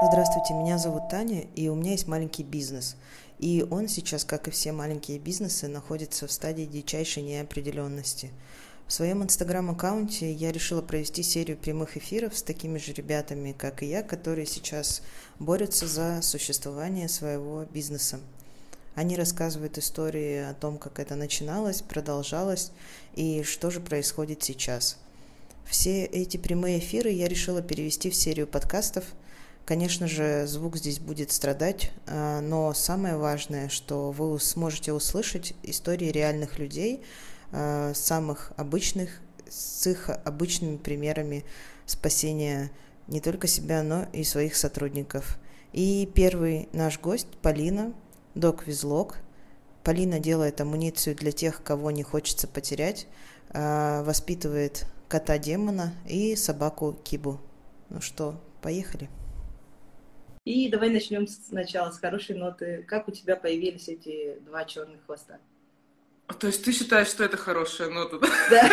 Здравствуйте, меня зовут Таня, и у меня есть маленький бизнес. И он сейчас, как и все маленькие бизнесы, находится в стадии дичайшей неопределенности. В своем инстаграм-аккаунте я решила провести серию прямых эфиров с такими же ребятами, как и я, которые сейчас борются за существование своего бизнеса. Они рассказывают истории о том, как это начиналось, продолжалось и что же происходит сейчас. Все эти прямые эфиры я решила перевести в серию подкастов – Конечно же, звук здесь будет страдать, а, но самое важное, что вы сможете услышать истории реальных людей, а, самых обычных, с их обычными примерами спасения не только себя, но и своих сотрудников. И первый наш гость Полина, док Визлог. Полина делает амуницию для тех, кого не хочется потерять, а, воспитывает кота-демона и собаку Кибу. Ну что, поехали. И давай начнем сначала с хорошей ноты. Как у тебя появились эти два черных хвоста? То есть ты считаешь, что это хорошая нота? Да.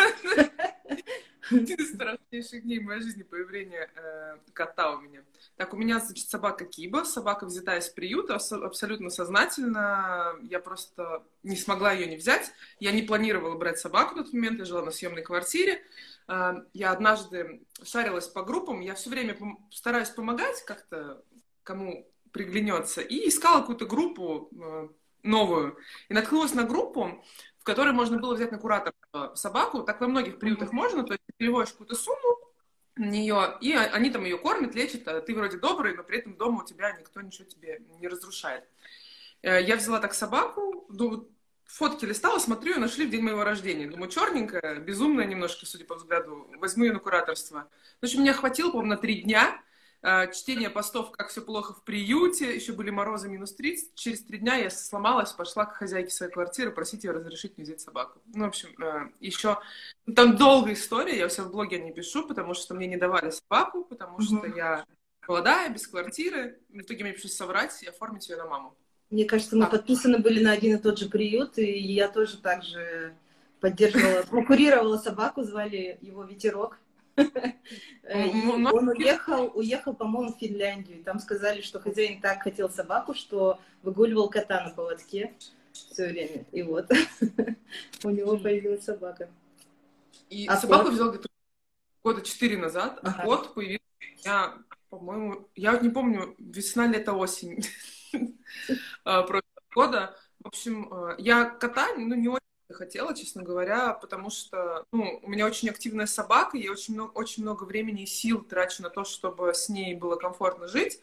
Один из страшнейших дней моей жизни появление э, кота у меня. Так, у меня, значит, собака Киба. Собака взята из приюта абсолютно сознательно. Я просто не смогла ее не взять. Я не планировала брать собаку в тот момент. Я жила на съемной квартире. Э, я однажды шарилась по группам. Я все время стараюсь помогать как-то кому приглянется, и искала какую-то группу э, новую. И наткнулась на группу, в которой можно было взять на куратор собаку. Так во многих приютах можно, то есть ты переводишь какую-то сумму на нее, и они там ее кормят, лечат, а ты вроде добрый, но при этом дома у тебя никто ничего тебе не разрушает. Э, я взяла так собаку, фотки листала, смотрю, ее нашли в день моего рождения. Думаю, черненькая, безумная немножко, судя по взгляду. Возьму ее на кураторство. В общем, меня хватило, по-моему, на три дня. А, чтение постов, как все плохо в приюте, еще были морозы минус 30. Через три дня я сломалась, пошла к хозяйке своей квартиры просить ее разрешить мне взять собаку. Ну, в общем, а, еще там долгая история, я все в блоге не пишу, потому что мне не давали собаку, потому что я молодая, без квартиры. В итоге мне пришлось соврать и оформить ее на маму. Мне кажется, мы а. подписаны были на один и тот же приют, и я тоже так же поддерживала, прокурировала собаку, звали его Ветерок. Он уехал, уехал, по-моему, в Финляндию. Там сказали, что хозяин так хотел собаку, что выгуливал кота на поводке все время. И вот у него появилась собака. И а собаку взял где-то года четыре назад, а кот появился я, по-моему, я вот не помню, весна, лето, осень а, прошлого года. В общем, а, я кота, ну, не очень хотела, честно говоря, потому что ну, у меня очень активная собака, я очень много, очень много времени и сил трачу на то, чтобы с ней было комфортно жить.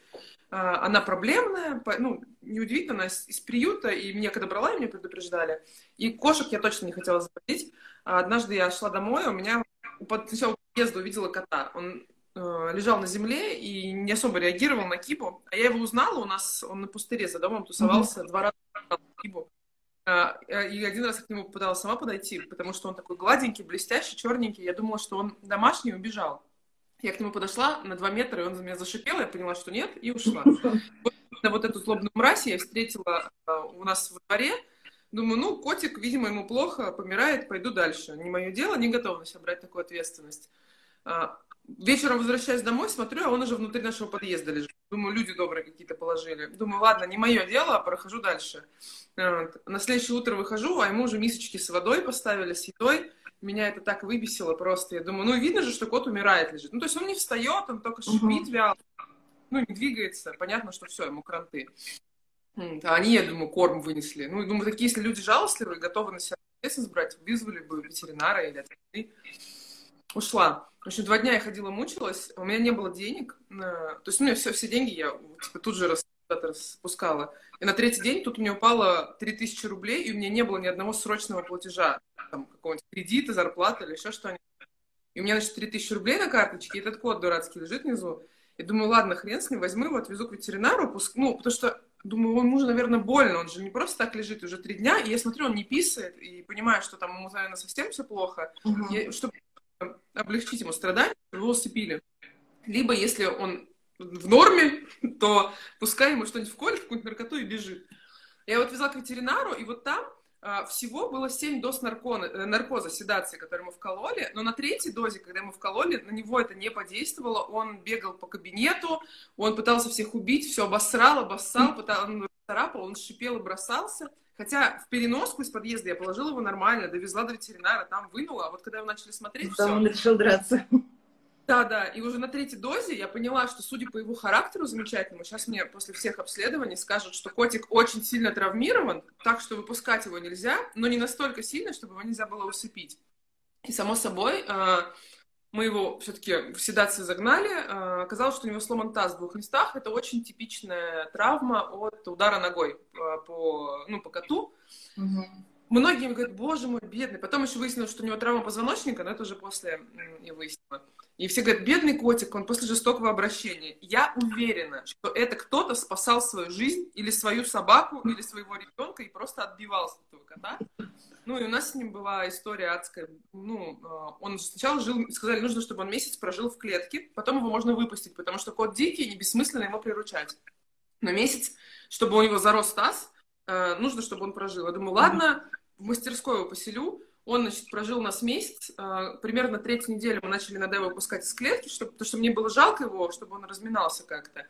А, она проблемная, ну, неудивительно, она из, из приюта, и мне когда брала, меня предупреждали. И кошек я точно не хотела заводить. А однажды я шла домой, у меня у подъезда увидела кота. Он э, лежал на земле и не особо реагировал на кибу. А я его узнала, у нас он на пустыре за домом тусовался, mm-hmm. два раза кибу. А, э, и один раз к нему пыталась сама подойти, потому что он такой гладенький, блестящий, черненький. Я думала, что он домашний, убежал. Я к нему подошла на два метра, и он за меня зашипел, я поняла, что нет, и ушла. Вот, вот эту злобную мразь я встретила а, у нас во дворе. Думаю, ну, котик, видимо, ему плохо, помирает, пойду дальше. Не мое дело, не готова на себя брать такую ответственность. А, вечером возвращаюсь домой, смотрю, а он уже внутри нашего подъезда лежит. Думаю, люди добрые какие-то положили. Думаю, ладно, не мое дело, прохожу дальше. Вот. На следующее утро выхожу, а ему уже мисочки с водой поставили, с едой. Меня это так выбесило просто. Я думаю, ну видно же, что кот умирает лежит. Ну то есть он не встает, он только шипит вяло. Ну не двигается. Понятно, что все, ему кранты. А они, я думаю, корм вынесли. Ну, думаю, такие, если люди жалостливые, готовы на себя ответственность брать, вызвали бы ветеринара или отвезли. Ушла. В общем, два дня я ходила, мучилась, у меня не было денег. То есть у меня все, все деньги я типа, тут же рас, распускала. И на третий день тут у меня упало 3000 рублей, и у меня не было ни одного срочного платежа. Там какого-нибудь кредита, зарплаты или еще что-нибудь. И у меня, значит, 3000 рублей на карточке, и этот код дурацкий лежит внизу. И думаю, ладно, хрен с ним, возьму его, отвезу к ветеринару, пуск... ну, потому что, думаю, он мужу, наверное, больно, он же не просто так лежит уже три дня, и я смотрю, он не писает, и понимаю, что там ему, наверное, совсем все плохо. Uh-huh. Я, чтобы облегчить ему страдания, его усыпили. Либо, если он в норме, то пускай ему что-нибудь вколет, какую-нибудь наркоту и бежит. Я вот везла к ветеринару, и вот там а, всего было 7 доз наркона, э, наркоза, седации, которые мы вкололи, но на третьей дозе, когда мы вкололи, на него это не подействовало, он бегал по кабинету, он пытался всех убить, все обосрал, обоссал, пытался, царапал, он шипел и бросался, хотя в переноску из подъезда я положила его нормально, довезла до ветеринара, там вынула, а вот когда его начали смотреть, Там все. он решил драться. Да, да, и уже на третьей дозе я поняла, что, судя по его характеру замечательному, сейчас мне после всех обследований скажут, что котик очень сильно травмирован, так что выпускать его нельзя, но не настолько сильно, чтобы его нельзя было усыпить. И, само собой, а, мы его все-таки в седацию загнали. А, оказалось, что у него сломан таз в двух местах. Это очень типичная травма от удара ногой а, по, ну, по коту. Угу. Многие говорят, боже мой, бедный. Потом еще выяснилось, что у него травма позвоночника, но это уже после я выяснила. И все говорят, бедный котик, он после жестокого обращения. Я уверена, что это кто-то спасал свою жизнь или свою собаку, или своего ребенка и просто отбивался от этого кота. Ну, и у нас с ним была история адская. Ну, а, он сначала жил, сказали, нужно, чтобы он месяц прожил в клетке, потом его можно выпустить, потому что кот дикий, не бессмысленно его приручать. Но месяц, чтобы у него зарос таз, а, нужно, чтобы он прожил. Я думаю, ладно, в мастерскую его поселю, он, значит, прожил у нас месяц. Э, примерно третью неделю мы начали надо его выпускать из клетки, чтобы, потому что мне было жалко его, чтобы он разминался как-то.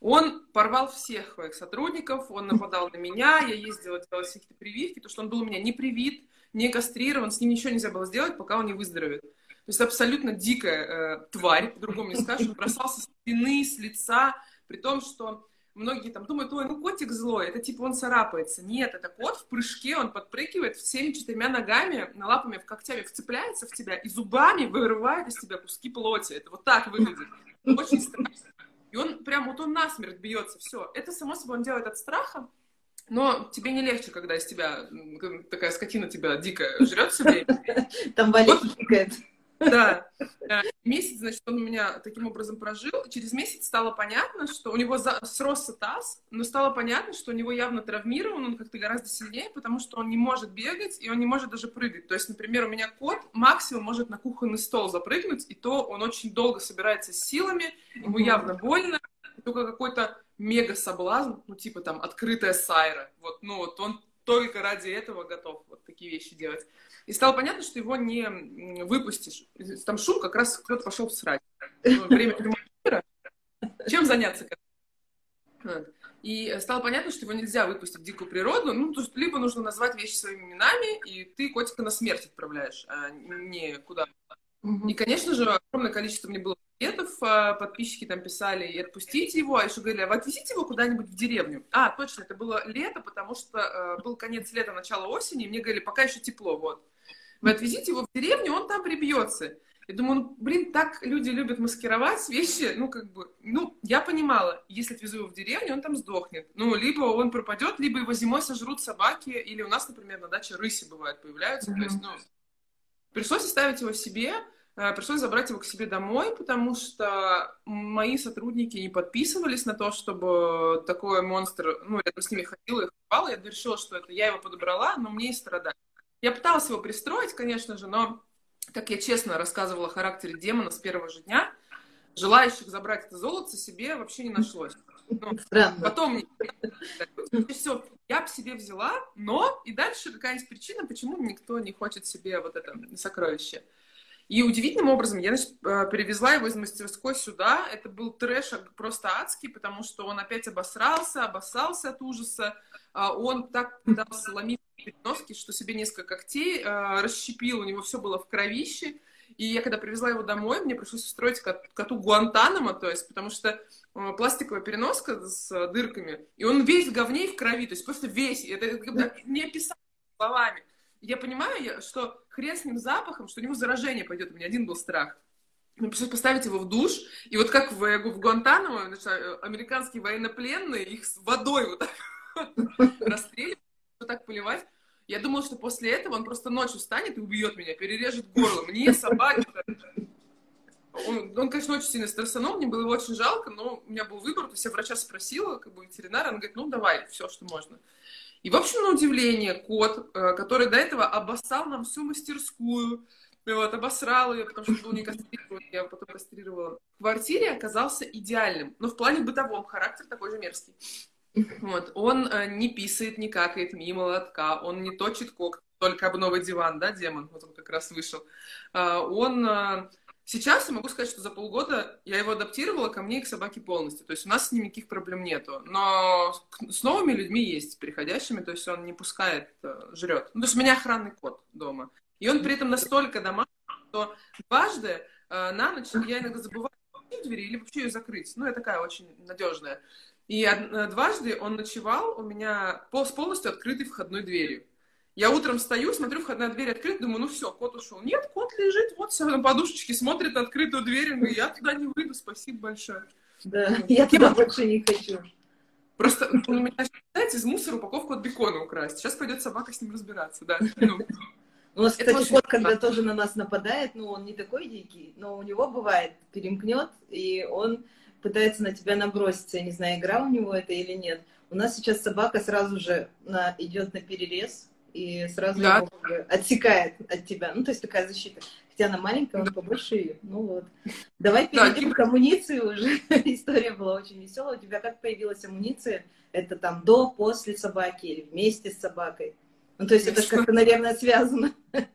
Он порвал всех своих сотрудников, он нападал на меня, я ездила, делала всякие прививки, потому что он был у меня не привит, не кастрирован, с ним ничего нельзя было сделать, пока он не выздоровеет. То есть абсолютно дикая э, тварь, по-другому не скажешь, он бросался с спины, с лица, при том, что многие там думают, ой, ну котик злой, это типа он царапается. Нет, это кот в прыжке, он подпрыгивает всеми четырьмя ногами, лапами, в когтями вцепляется в тебя и зубами вырывает из тебя куски плоти. Это вот так выглядит. Очень страшно. И он прям вот он насмерть бьется, все. Это, само собой, он делает от страха, но тебе не легче, когда из тебя такая скотина тебя дикая жрет все время. Там Валя вот, да. Месяц, значит, он у меня таким образом прожил. Через месяц стало понятно, что у него сросся таз, но стало понятно, что у него явно травмирован, он как-то гораздо сильнее, потому что он не может бегать, и он не может даже прыгать. То есть, например, у меня кот максимум может на кухонный стол запрыгнуть, и то он очень долго собирается с силами, ему явно больно, только какой-то мега соблазн, ну, типа там открытая сайра. Вот, ну, вот он только ради этого готов вот такие вещи делать. И стало понятно, что его не выпустишь. Там шум, как раз кто-то пошел срать. Ну, время мира. Чем заняться? И стало понятно, что его нельзя выпустить в дикую природу. Ну, то есть, либо нужно назвать вещи своими именами, и ты котика на смерть отправляешь, а не куда. Угу. И, конечно же, огромное количество мне было ответов, а, подписчики там писали, и отпустите его, а еще говорили, а отвезите его куда-нибудь в деревню. А, точно, это было лето, потому что э, был конец лета, начало осени, и мне говорили, пока еще тепло, вот. Вы отвезите его в деревню, он там прибьется. Я думаю, ну, блин, так люди любят маскировать вещи, ну, как бы, ну, я понимала, если отвезу его в деревню, он там сдохнет. Ну, либо он пропадет, либо его зимой сожрут собаки, или у нас, например, на даче рыси бывают, появляются, mm-hmm. то есть, ну, пришлось оставить его себе, э, пришлось забрать его к себе домой, потому что мои сотрудники не подписывались на то, чтобы такой монстр, ну, рядом с ними ходил и хапал, я решила, что это я его подобрала, но мне и страдать. Я пыталась его пристроить, конечно же, но, как я честно рассказывала о характере демона с первого же дня, желающих забрать это золото себе вообще не нашлось. Ну, потом мне все, я бы себе взяла, но и дальше какая-нибудь причина, почему никто не хочет себе вот это сокровище. И удивительным образом я значит, э, перевезла его из мастерской сюда. Это был трэш просто адский, потому что он опять обосрался, обоссался от ужаса. А он так пытался ломить переноски, что себе несколько когтей э, расщепил, у него все было в кровище. И я когда привезла его домой, мне пришлось устроить коту Гуантанамо, то есть, потому что э, пластиковая переноска с дырками, и он весь в говне и в крови, то есть просто весь, это не описать словами. Я понимаю, что хрен с ним запахом, что у него заражение пойдет, у меня один был страх. Мне пришлось поставить его в душ, и вот как в, в Гуантанамо, значит, э, американские военнопленные, их с водой вот так расстреливать, вот так поливать. Я думала, что после этого он просто ночью встанет и убьет меня, перережет горло. Мне, собаке. Он, он, конечно, очень сильно стрессанул, мне было его очень жалко, но у меня был выбор, то есть я врача спросила, как бы ветеринара, она говорит, ну давай, все, что можно. И, в общем, на удивление, кот, э, который до этого обоссал нам всю мастерскую, вот, обосрал ее, потому что был не кастрирован, я потом кастрировала. В квартире оказался идеальным, но в плане бытовом характер такой же мерзкий. Вот. Он э, не писает, не какает мимо лотка, он не точит кок, только об новый диван, да, демон, вот он как раз вышел. Э, он... Э, сейчас я могу сказать, что за полгода я его адаптировала ко мне и к собаке полностью. То есть у нас с ним никаких проблем нету. Но с новыми людьми есть, приходящими, то есть он не пускает, э, жрет. Ну, то есть у меня охранный кот дома. И он при этом настолько домашний, что дважды э, на ночь я иногда забываю двери или вообще ее закрыть. Ну, я такая очень надежная. И э, дважды он ночевал у меня с полностью открытой входной дверью. Я утром встаю, смотрю, входная дверь открыта, думаю, ну все, кот ушел. Нет, кот лежит вот себе на подушечке, смотрит на открытую дверь, ну я туда не выйду, спасибо большое. Да, я туда больше не хочу. Просто у меня, знаете, из мусора упаковку от бекона украсть. Сейчас пойдет собака с ним разбираться, да. Ну, у нас, кстати, кот, когда тоже на нас нападает, ну, он не такой дикий, но у него бывает, перемкнет, и он пытается на тебя наброситься. Я не знаю, игра у него это или нет. У нас сейчас собака сразу же на, идет на перерез и сразу да. отсекает от тебя. Ну, то есть такая защита. Хотя она маленькая, он побольше ее. Ну вот. Давай перейдем да, к амуниции уже. История была очень веселая. У тебя как появилась амуниция? Это там до, после собаки или вместе с собакой? Ну, то есть это как-то, наверное, связано.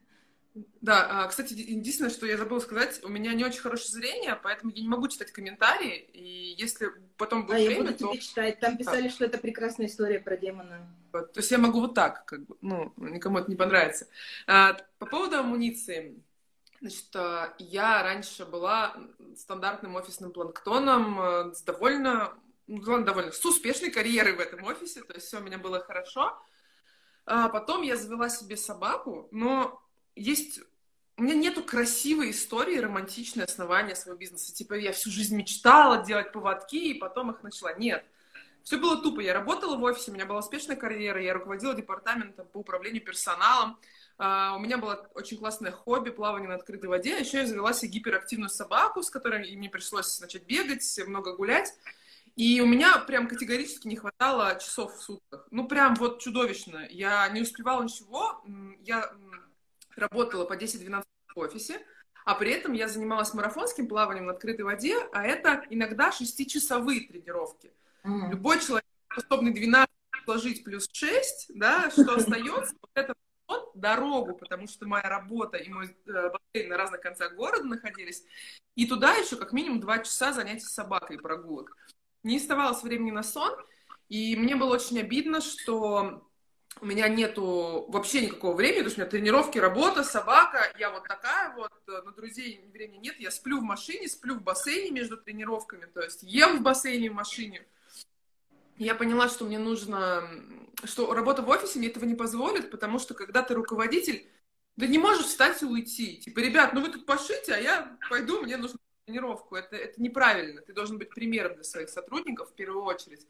Да, а, кстати, единственное, что я забыла сказать, у меня не очень хорошее зрение, поэтому я не могу читать комментарии, и если потом будет а, время, я буду то... тебе читать. Там писали, да. что это прекрасная история про демона. Вот. То есть я могу вот так, как бы, ну, никому это не понравится. А, по поводу амуниции. Значит, а, я раньше была стандартным офисным планктоном с довольно, ну, довольно, с успешной карьерой в этом офисе, то есть все у меня было хорошо. А потом я завела себе собаку, но есть у меня нету красивой истории, романтичной основания своего бизнеса. Типа я всю жизнь мечтала делать поводки, и потом их начала. Нет. Все было тупо. Я работала в офисе, у меня была успешная карьера, я руководила департаментом по управлению персоналом. Uh, у меня было очень классное хобби, плавание на открытой воде. А Еще я завела себе гиперактивную собаку, с которой мне пришлось начать бегать, много гулять. И у меня прям категорически не хватало часов в сутках. Ну, прям вот чудовищно. Я не успевала ничего. Я работала по 10-12 в офисе, а при этом я занималась марафонским плаванием на открытой воде, а это иногда шестичасовые тренировки. Mm. Любой человек, способный 12 сложить плюс 6, да, что остается, вот это вот дорогу, потому что моя работа и мой э, бассейн на разных концах города находились, и туда еще как минимум 2 часа занятий с собакой и прогулок. Не оставалось времени на сон, и мне было очень обидно, что у меня нету вообще никакого времени, то есть у меня тренировки, работа, собака, я вот такая вот, э, на друзей времени нет, я сплю в машине, сплю в бассейне между тренировками, то есть ем в бассейне в машине. Я поняла, что мне нужно, что работа в офисе мне этого не позволит, потому что когда ты руководитель, ты не можешь встать и уйти. Типа, ребят, ну вы тут пошите, а я пойду, мне нужно тренировку. Это, это неправильно. Ты должен быть примером для своих сотрудников в первую очередь.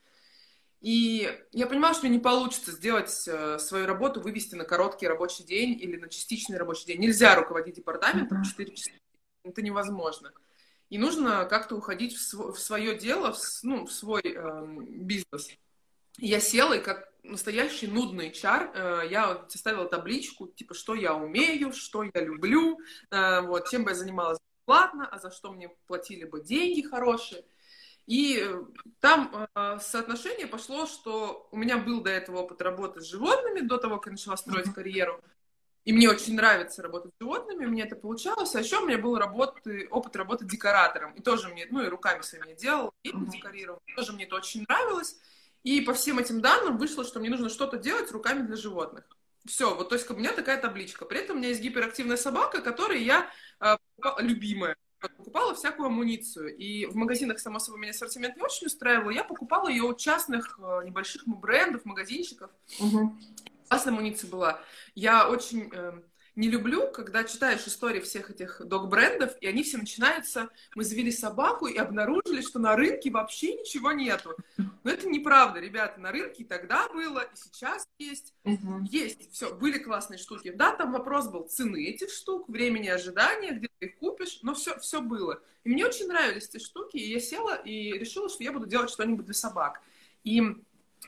И я понимала, что не получится сделать э, свою работу, вывести на короткий рабочий день или на частичный рабочий день. Нельзя руководить департаментом 4 часа. Это невозможно. И нужно как-то уходить в, св- в свое дело, в, ну, в свой э, бизнес. И я села, и как настоящий нудный чар, э, я составила табличку, типа, что я умею, что я люблю, э, вот, чем бы я занималась бесплатно, а за что мне платили бы деньги хорошие. И э, там э, соотношение пошло, что у меня был до этого опыт работы с животными, до того, как я начала строить карьеру. И мне очень нравится работать с животными, мне это получалось. А еще у меня был работы, опыт работы декоратором. И тоже мне, ну и руками своими делал, и декорировал. Тоже мне это очень нравилось. И по всем этим данным вышло, что мне нужно что-то делать руками для животных. Все, вот то есть у меня такая табличка. При этом у меня есть гиперактивная собака, которой я э, любимая покупала всякую амуницию. И в магазинах, само собой, меня ассортимент не очень устраивал. Я покупала ее у частных э, небольших брендов, магазинчиков. Угу. Классная амуниция была. Я очень... Не люблю, когда читаешь истории всех этих дог-брендов, и они все начинаются, мы завели собаку и обнаружили, что на рынке вообще ничего нету. Но это неправда, ребята, на рынке и тогда было, и сейчас есть. Угу. Есть, все, были классные штуки. Да, там вопрос был цены этих штук, времени ожидания, где ты их купишь, но все, все было. И мне очень нравились эти штуки, и я села и решила, что я буду делать что-нибудь для собак. И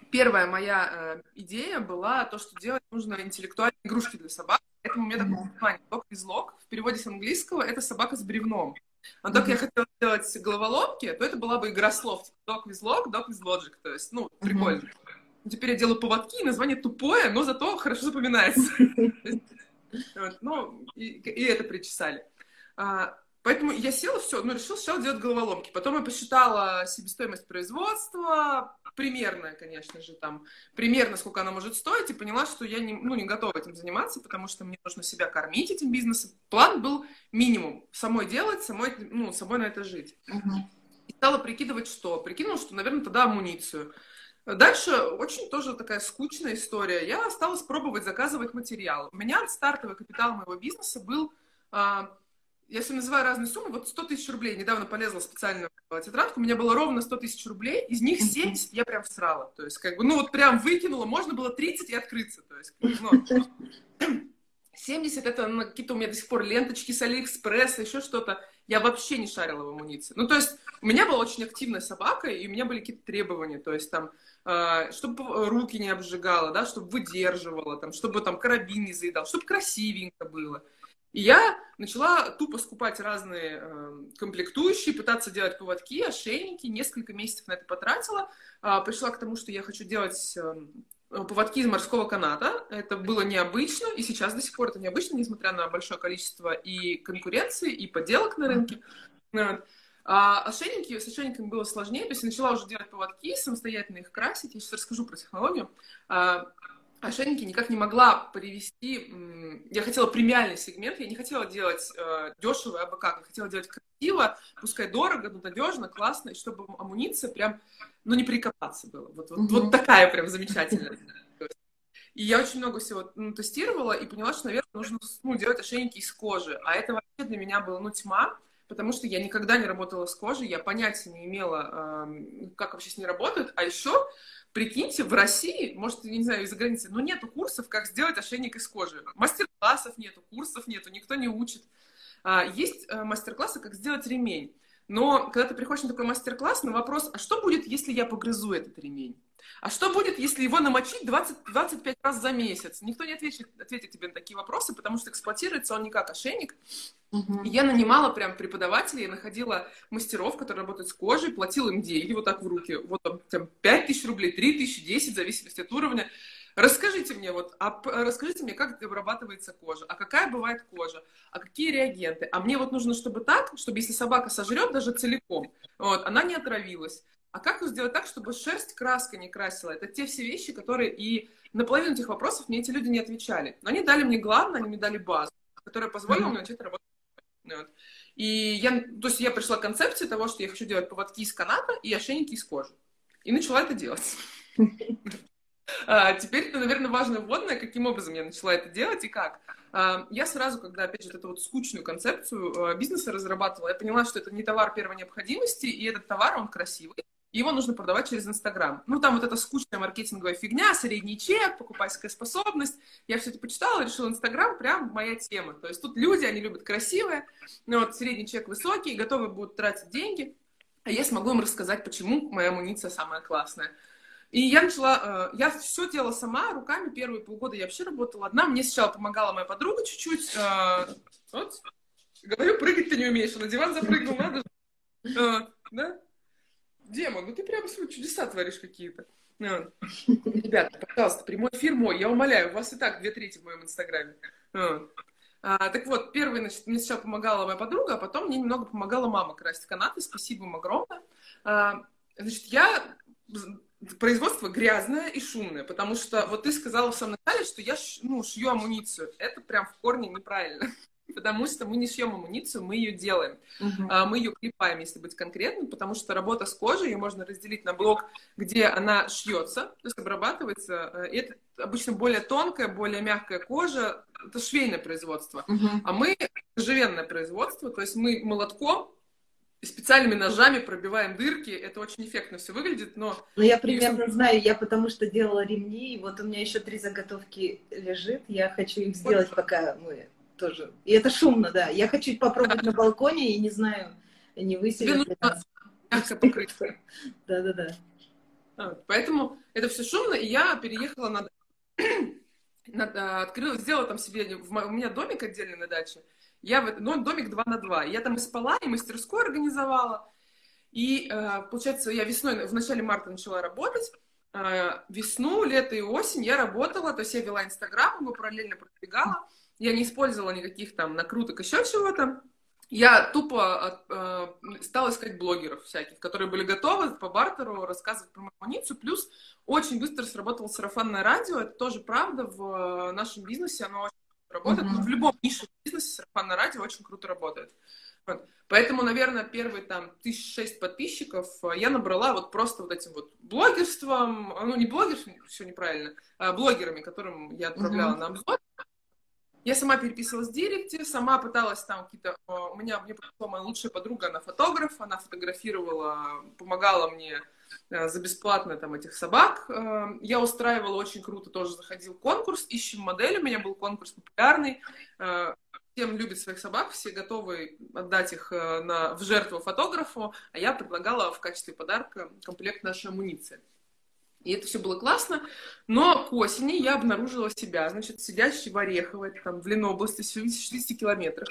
первая моя э, идея была то, что делать нужно интеллектуальные игрушки для собак. Поэтому у меня такое название Dog is Lock. В переводе с английского это собака с бревном. Но только mm-hmm. я хотела сделать головоломки, то это была бы игра слов. Dog with log, dog with logic. То есть, ну, прикольно. Mm-hmm. Теперь я делаю поводки, название тупое, но зато хорошо запоминается. Ну, и это причесали. Поэтому я села, все, ну, решила сначала делать головоломки. Потом я посчитала себестоимость производства, примерно, конечно же, там, примерно сколько она может стоить, и поняла, что я не, ну, не готова этим заниматься, потому что мне нужно себя кормить этим бизнесом. План был минимум. Самой делать, самой, ну, самой на это жить. Uh-huh. И стала прикидывать, что? Прикинула, что, наверное, тогда амуницию. Дальше очень тоже такая скучная история. Я стала пробовать заказывать материал. У меня стартовый капитал моего бизнеса был а, я все называю разные суммы, вот 100 тысяч рублей, недавно полезла специально в тетрадку, у меня было ровно 100 тысяч рублей, из них 70 я прям всрала, то есть как бы, ну вот прям выкинула, можно было 30 и открыться, то есть, ну, 70 это ну, какие-то у меня до сих пор ленточки с Алиэкспресса, еще что-то, я вообще не шарила в амуниции. Ну, то есть, у меня была очень активная собака, и у меня были какие-то требования, то есть, там, э, чтобы руки не обжигала, да, чтобы выдерживала, там, чтобы там карабин не заедал, чтобы красивенько было. И я начала тупо скупать разные э, комплектующие, пытаться делать поводки, ошейники. Несколько месяцев на это потратила. Э, пришла к тому, что я хочу делать э, поводки из морского каната. Это было необычно, и сейчас до сих пор это необычно, несмотря на большое количество и конкуренции, и подделок на рынке. А ошейники, с ошейниками было сложнее, то есть я начала уже делать поводки, самостоятельно их красить. Я сейчас расскажу про технологию. А, ошейники никак не могла привести... Я хотела премиальный сегмент, я не хотела делать э, дешево, а бы как, я хотела делать красиво, пускай дорого, но надежно, классно, и чтобы амуниция прям, ну, не прикопаться было. Вот, вот, mm-hmm. вот такая прям замечательная. И я очень много всего ну, тестировала и поняла, что, наверное, нужно ну, делать ошейники из кожи. А это вообще для меня было, ну, тьма, потому что я никогда не работала с кожей, я понятия не имела, э, как вообще с ней работают. А еще Прикиньте, в России, может, я не знаю, из-за границы, но нету курсов, как сделать ошейник из кожи. Мастер-классов нету, курсов нету, никто не учит. А, есть э, мастер-классы, как сделать ремень. Но когда ты приходишь на такой мастер-класс, на вопрос, а что будет, если я погрызу этот ремень? А что будет, если его намочить 20-25 раз за месяц? Никто не ответит, ответит тебе на такие вопросы, потому что эксплуатируется он не как ошейник. Угу. я нанимала прям преподавателей, я находила мастеров, которые работают с кожей, платила им деньги вот так в руки. Вот там 5 тысяч рублей, 3 тысячи, 10, в зависимости от уровня. Расскажите мне, вот, а, расскажите мне, как обрабатывается кожа, а какая бывает кожа, а какие реагенты. А мне вот нужно, чтобы так, чтобы если собака сожрет даже целиком, вот, она не отравилась. А как сделать так, чтобы шерсть краска не красила? Это те все вещи, которые и на половину этих вопросов мне эти люди не отвечали. Но они дали мне главное, они мне дали базу, которая позволила mm-hmm. мне начать работать. Вот. И я, то есть я пришла к концепции того, что я хочу делать поводки из каната и ошейники из кожи. И начала это делать. А, теперь наверное, важное вводное, каким образом я начала это делать и как. А, я сразу, когда, опять же, эту вот скучную концепцию а, бизнеса разрабатывала, я поняла, что это не товар первой необходимости, и этот товар, он красивый, его нужно продавать через Инстаграм. Ну, там вот эта скучная маркетинговая фигня, средний чек, покупательская способность. Я все это почитала, решила, Инстаграм прям моя тема. То есть тут люди, они любят красивое, но вот средний чек высокий, готовы будут тратить деньги, а я смогу им рассказать, почему моя амуниция самая классная. И я начала, э, я все делала сама, руками, первые полгода я вообще работала одна. Мне сначала помогала моя подруга чуть-чуть. Э, вот, говорю, прыгать ты не умеешь, на диван запрыгнул, надо же. Э, да? Демон, ну ты прямо чудеса творишь какие-то. Ну, ребята, пожалуйста, прямой эфир мой, я умоляю, у вас и так две трети в моем инстаграме. Ну, а, так вот, первый, значит, мне сначала помогала моя подруга, а потом мне немного помогала мама красить канаты, спасибо им огромное. А, значит, я... Производство грязное и шумное, потому что вот ты сказала в самом начале, что я ну, шью амуницию. Это прям в корне неправильно потому что мы не шьем амуницию, мы ее делаем. Uh-huh. Мы ее клепаем, если быть конкретным, потому что работа с кожей ее можно разделить на блок, где она шьется, то есть обрабатывается. Э, это обычно более тонкая, более мягкая кожа, это швейное производство. Uh-huh. А мы живенное производство, то есть мы молотком специальными ножами пробиваем дырки. Это очень эффектно все выглядит, но... Ну, я примерно и... знаю, я потому что делала ремни, и вот у меня еще три заготовки лежит, я хочу их сделать, пока мы тоже. И это шумно, да. Я хочу попробовать на балконе и не знаю, не. Мягко покрыться. Да-да-да. А, поэтому это все шумно, и я переехала на... на открыла, сделала там себе... У меня домик отдельный на даче, Я в ну, домик 2 на 2. Я там и спала, и мастерскую организовала. И, э, получается, я весной, в начале марта начала работать. Э, весну, лето и осень я работала, то есть я вела Инстаграм, его параллельно продвигала. Я не использовала никаких там накруток, еще чего-то. Я тупо э, стала искать блогеров всяких, которые были готовы по бартеру рассказывать про амуницию. Плюс очень быстро сработало сарафанное радио. Это тоже правда в нашем бизнесе. Оно очень работает. Mm-hmm. Ну, в любом нише бизнесе сарафанное радио очень круто работает. Вот. Поэтому, наверное, первые там тысяч шесть подписчиков я набрала вот просто вот этим вот блогерством, ну не блогерством, все неправильно, а блогерами, которым я отправляла mm-hmm. на обзор. Я сама переписывалась в директе, сама пыталась там какие-то... У меня мне пришла моя лучшая подруга, она фотограф, она фотографировала, помогала мне э, за бесплатно там этих собак. Э, я устраивала очень круто, тоже заходил конкурс, ищем модель, у меня был конкурс популярный. Э, всем любят своих собак, все готовы отдать их на, в жертву фотографу, а я предлагала в качестве подарка комплект нашей амуниции. И это все было классно, но к осени я обнаружила себя, значит, сидящей в Орехово, там, в Ленобласти, в 60 километрах.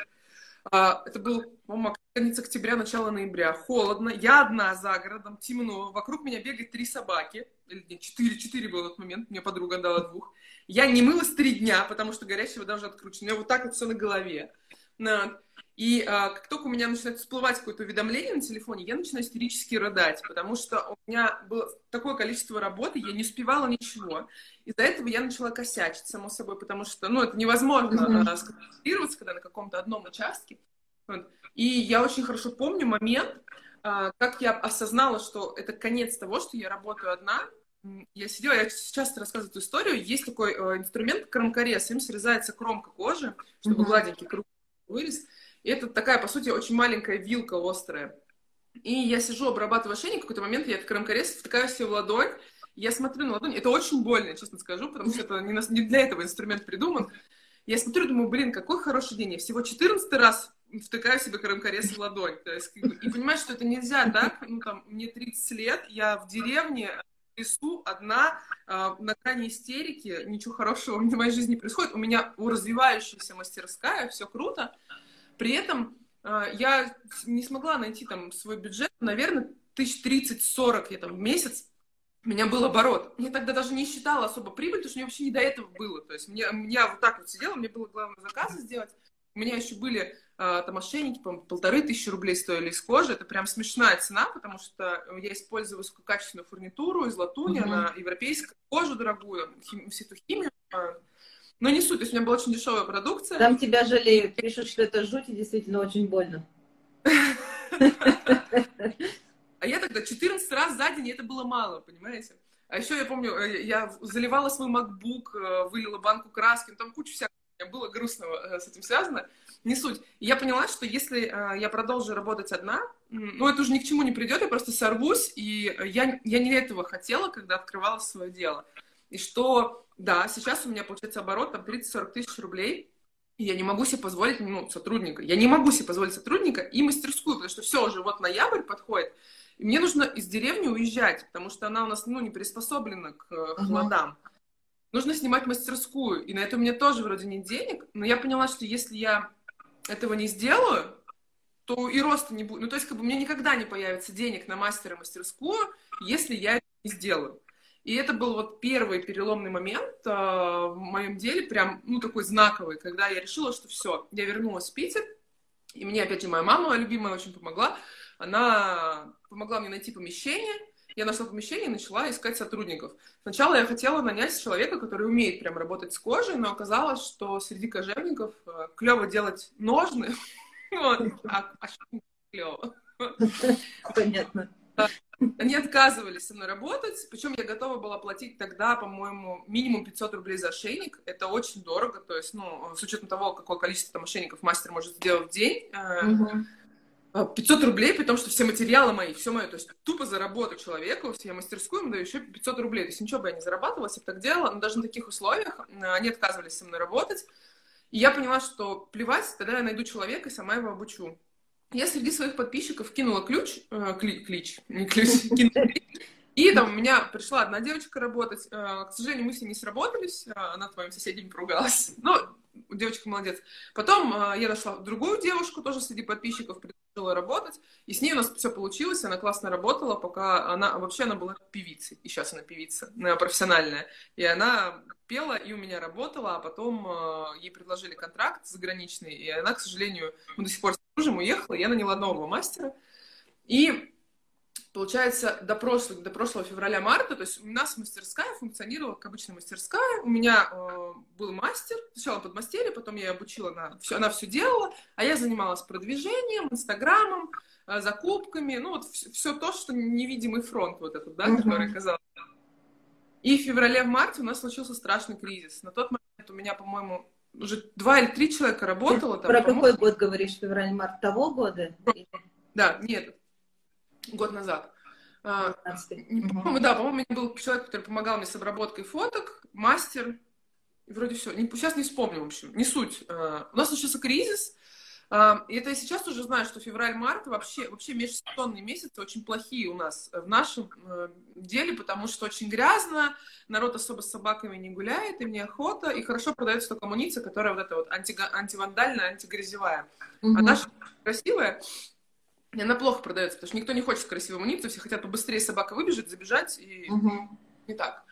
А, это был, по-моему, конец октября, начало ноября. Холодно, я одна за городом, темно, вокруг меня бегает три собаки, или нет, четыре, четыре было в тот момент, мне подруга дала двух. Я не мылась три дня, потому что горячая вода уже откручена. У меня вот так вот все на голове. И а, как только у меня начинает всплывать какое-то уведомление на телефоне, я начинаю истерически рыдать, потому что у меня было такое количество работы, я не успевала ничего. Из-за этого я начала косячить, само собой, потому что, ну, это невозможно mm-hmm. сконцентрироваться, когда на каком-то одном участке. Вот. И я очень хорошо помню момент, а, как я осознала, что это конец того, что я работаю одна, я сидела, я часто рассказываю эту историю. Есть такой э, инструмент кромкорез, им срезается кромка кожи, чтобы mm-hmm. гладенький круг вырез. И это такая, по сути, очень маленькая вилка острая. И я сижу, обрабатываю шейник, в какой-то момент я этот крамкорез втыкаю себе в ладонь, я смотрю на ладонь, это очень больно, честно скажу, потому что это не, для этого инструмент придуман. Я смотрю, думаю, блин, какой хороший день. Я всего 14 раз втыкаю себе крамкорез в ладонь. То есть, и понимаю, что это нельзя так. Ну, там, мне 30 лет, я в деревне, в лесу, одна, э, на грани истерики, ничего хорошего в моей жизни не происходит. У меня развивающаяся мастерская, все круто. При этом э, я не смогла найти там свой бюджет, наверное, тысяч тридцать-сорок я там в месяц у меня был оборот. Я тогда даже не считала особо прибыль, потому что мне вообще не до этого было. То есть мне, я вот так вот сидела, мне было главное заказы сделать. У меня еще были э, там мошенники, по полторы тысячи рублей стоили из кожи. Это прям смешная цена, потому что я использую высококачественную фурнитуру из латуни, mm-hmm. она европейская, кожу дорогую, хим, всю эту химию. Но не суть, то есть у меня была очень дешевая продукция. Там тебя жалеют, пишут, что это жуть и действительно очень больно. А я тогда 14 раз за день, и это было мало, понимаете? А еще я помню, э, я заливала свой MacBook, э, вылила банку краски, ну, там куча всякого было грустного э, с этим связано. Не суть. И я поняла, что если я продолжу работать одна, ну, это уже ни к чему не придет, я просто сорвусь, и я, я не этого хотела, когда открывала свое дело. И что да, сейчас у меня получается оборот там 30-40 тысяч рублей, и я не могу себе позволить, ну, сотрудника. Я не могу себе позволить сотрудника и мастерскую, потому что все уже вот ноябрь подходит, и мне нужно из деревни уезжать, потому что она у нас, ну, не приспособлена к uh-huh. холодам. Нужно снимать мастерскую, и на это у меня тоже вроде нет денег, но я поняла, что если я этого не сделаю, то и роста не будет. Ну, то есть, как бы, мне никогда не появится денег на мастера мастерскую, если я это не сделаю. И это был вот первый переломный момент э, в моем деле, прям, ну, такой знаковый, когда я решила, что все, я вернулась в Питер, и мне, опять же, моя мама любимая очень помогла. Она помогла мне найти помещение, я нашла помещение и начала искать сотрудников. Сначала я хотела нанять человека, который умеет прям работать с кожей, но оказалось, что среди кожевников э, клево делать ножны, а, а клево. Понятно. Они отказывались со мной работать, причем я готова была платить тогда, по-моему, минимум 500 рублей за ошейник. Это очень дорого, то есть, ну, с учетом того, какое количество там ошейников мастер может сделать в день. Угу. 500 рублей, при том, что все материалы мои, все мое, то есть тупо за работу человеку, я мастерскую ему даю еще 500 рублей. То есть ничего бы я не зарабатывала, если бы так делала, но даже на таких условиях они отказывались со мной работать. И я поняла, что плевать, тогда я найду человека и сама его обучу. Я среди своих подписчиков кинула ключ, э, кли, клич, не ключ, И там у меня пришла одна девочка работать. Э, к сожалению, мы с ней не сработались. Э, она твоим соседям поругалась. Но девочка молодец. Потом э, я нашла другую девушку, тоже среди подписчиков, предложила работать. И с ней у нас все получилось. Она классно работала, пока она... Вообще она была певицей. И сейчас она певица, она профессиональная. И она пела и у меня работала, а потом ей предложили контракт заграничный. И она, к сожалению, мы до сих пор мужем уехала. Я наняла нового мастера. И получается, до прошлого, до прошлого февраля-марта, то есть у нас мастерская функционировала как обычная мастерская. У меня э, был мастер, сначала подмастерье, потом я ее обучила, на, все, она все делала, а я занималась продвижением, инстаграмом, э, закупками, ну вот все, все то, что невидимый фронт вот этот, да, uh-huh. который казался. И в феврале, в марте у нас случился страшный кризис. На тот момент у меня, по-моему, уже два или три человека работало. Ты там, про какой год говоришь, февраль-март того года? Да, нет, год назад. А, по-моему, да, по-моему, был человек, который помогал мне с обработкой фоток, мастер, и вроде все. Не, сейчас не вспомню, в общем, не суть. А, у нас начался кризис, это я сейчас уже знаю, что февраль-март вообще, вообще межсезонные месяцы очень плохие у нас в нашем э, деле, потому что очень грязно, народ особо с собаками не гуляет, им неохота, и хорошо продается только амуниция, которая вот эта вот анти, антивандальная, антигрязевая. Угу. А наша красивая, и она плохо продается, потому что никто не хочет красивую амуницию, все хотят побыстрее собака выбежать, забежать, и угу. не так.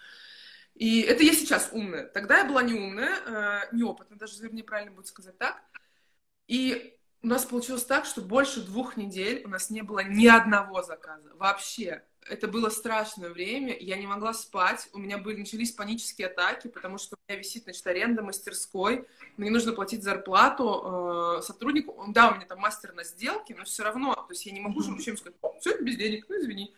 И это я сейчас умная. Тогда я была не умная, э, неопытная, даже, вернее, правильно будет сказать так. И у нас получилось так, что больше двух недель у нас не было ни одного заказа. Вообще это было страшное время, я не могла спать, у меня были, начались панические атаки, потому что у меня висит, значит, аренда мастерской, мне нужно платить зарплату э, сотруднику, да, у меня там мастер на сделке, но все равно, то есть я не могу же вообще сказать, все это без денег, ну извини.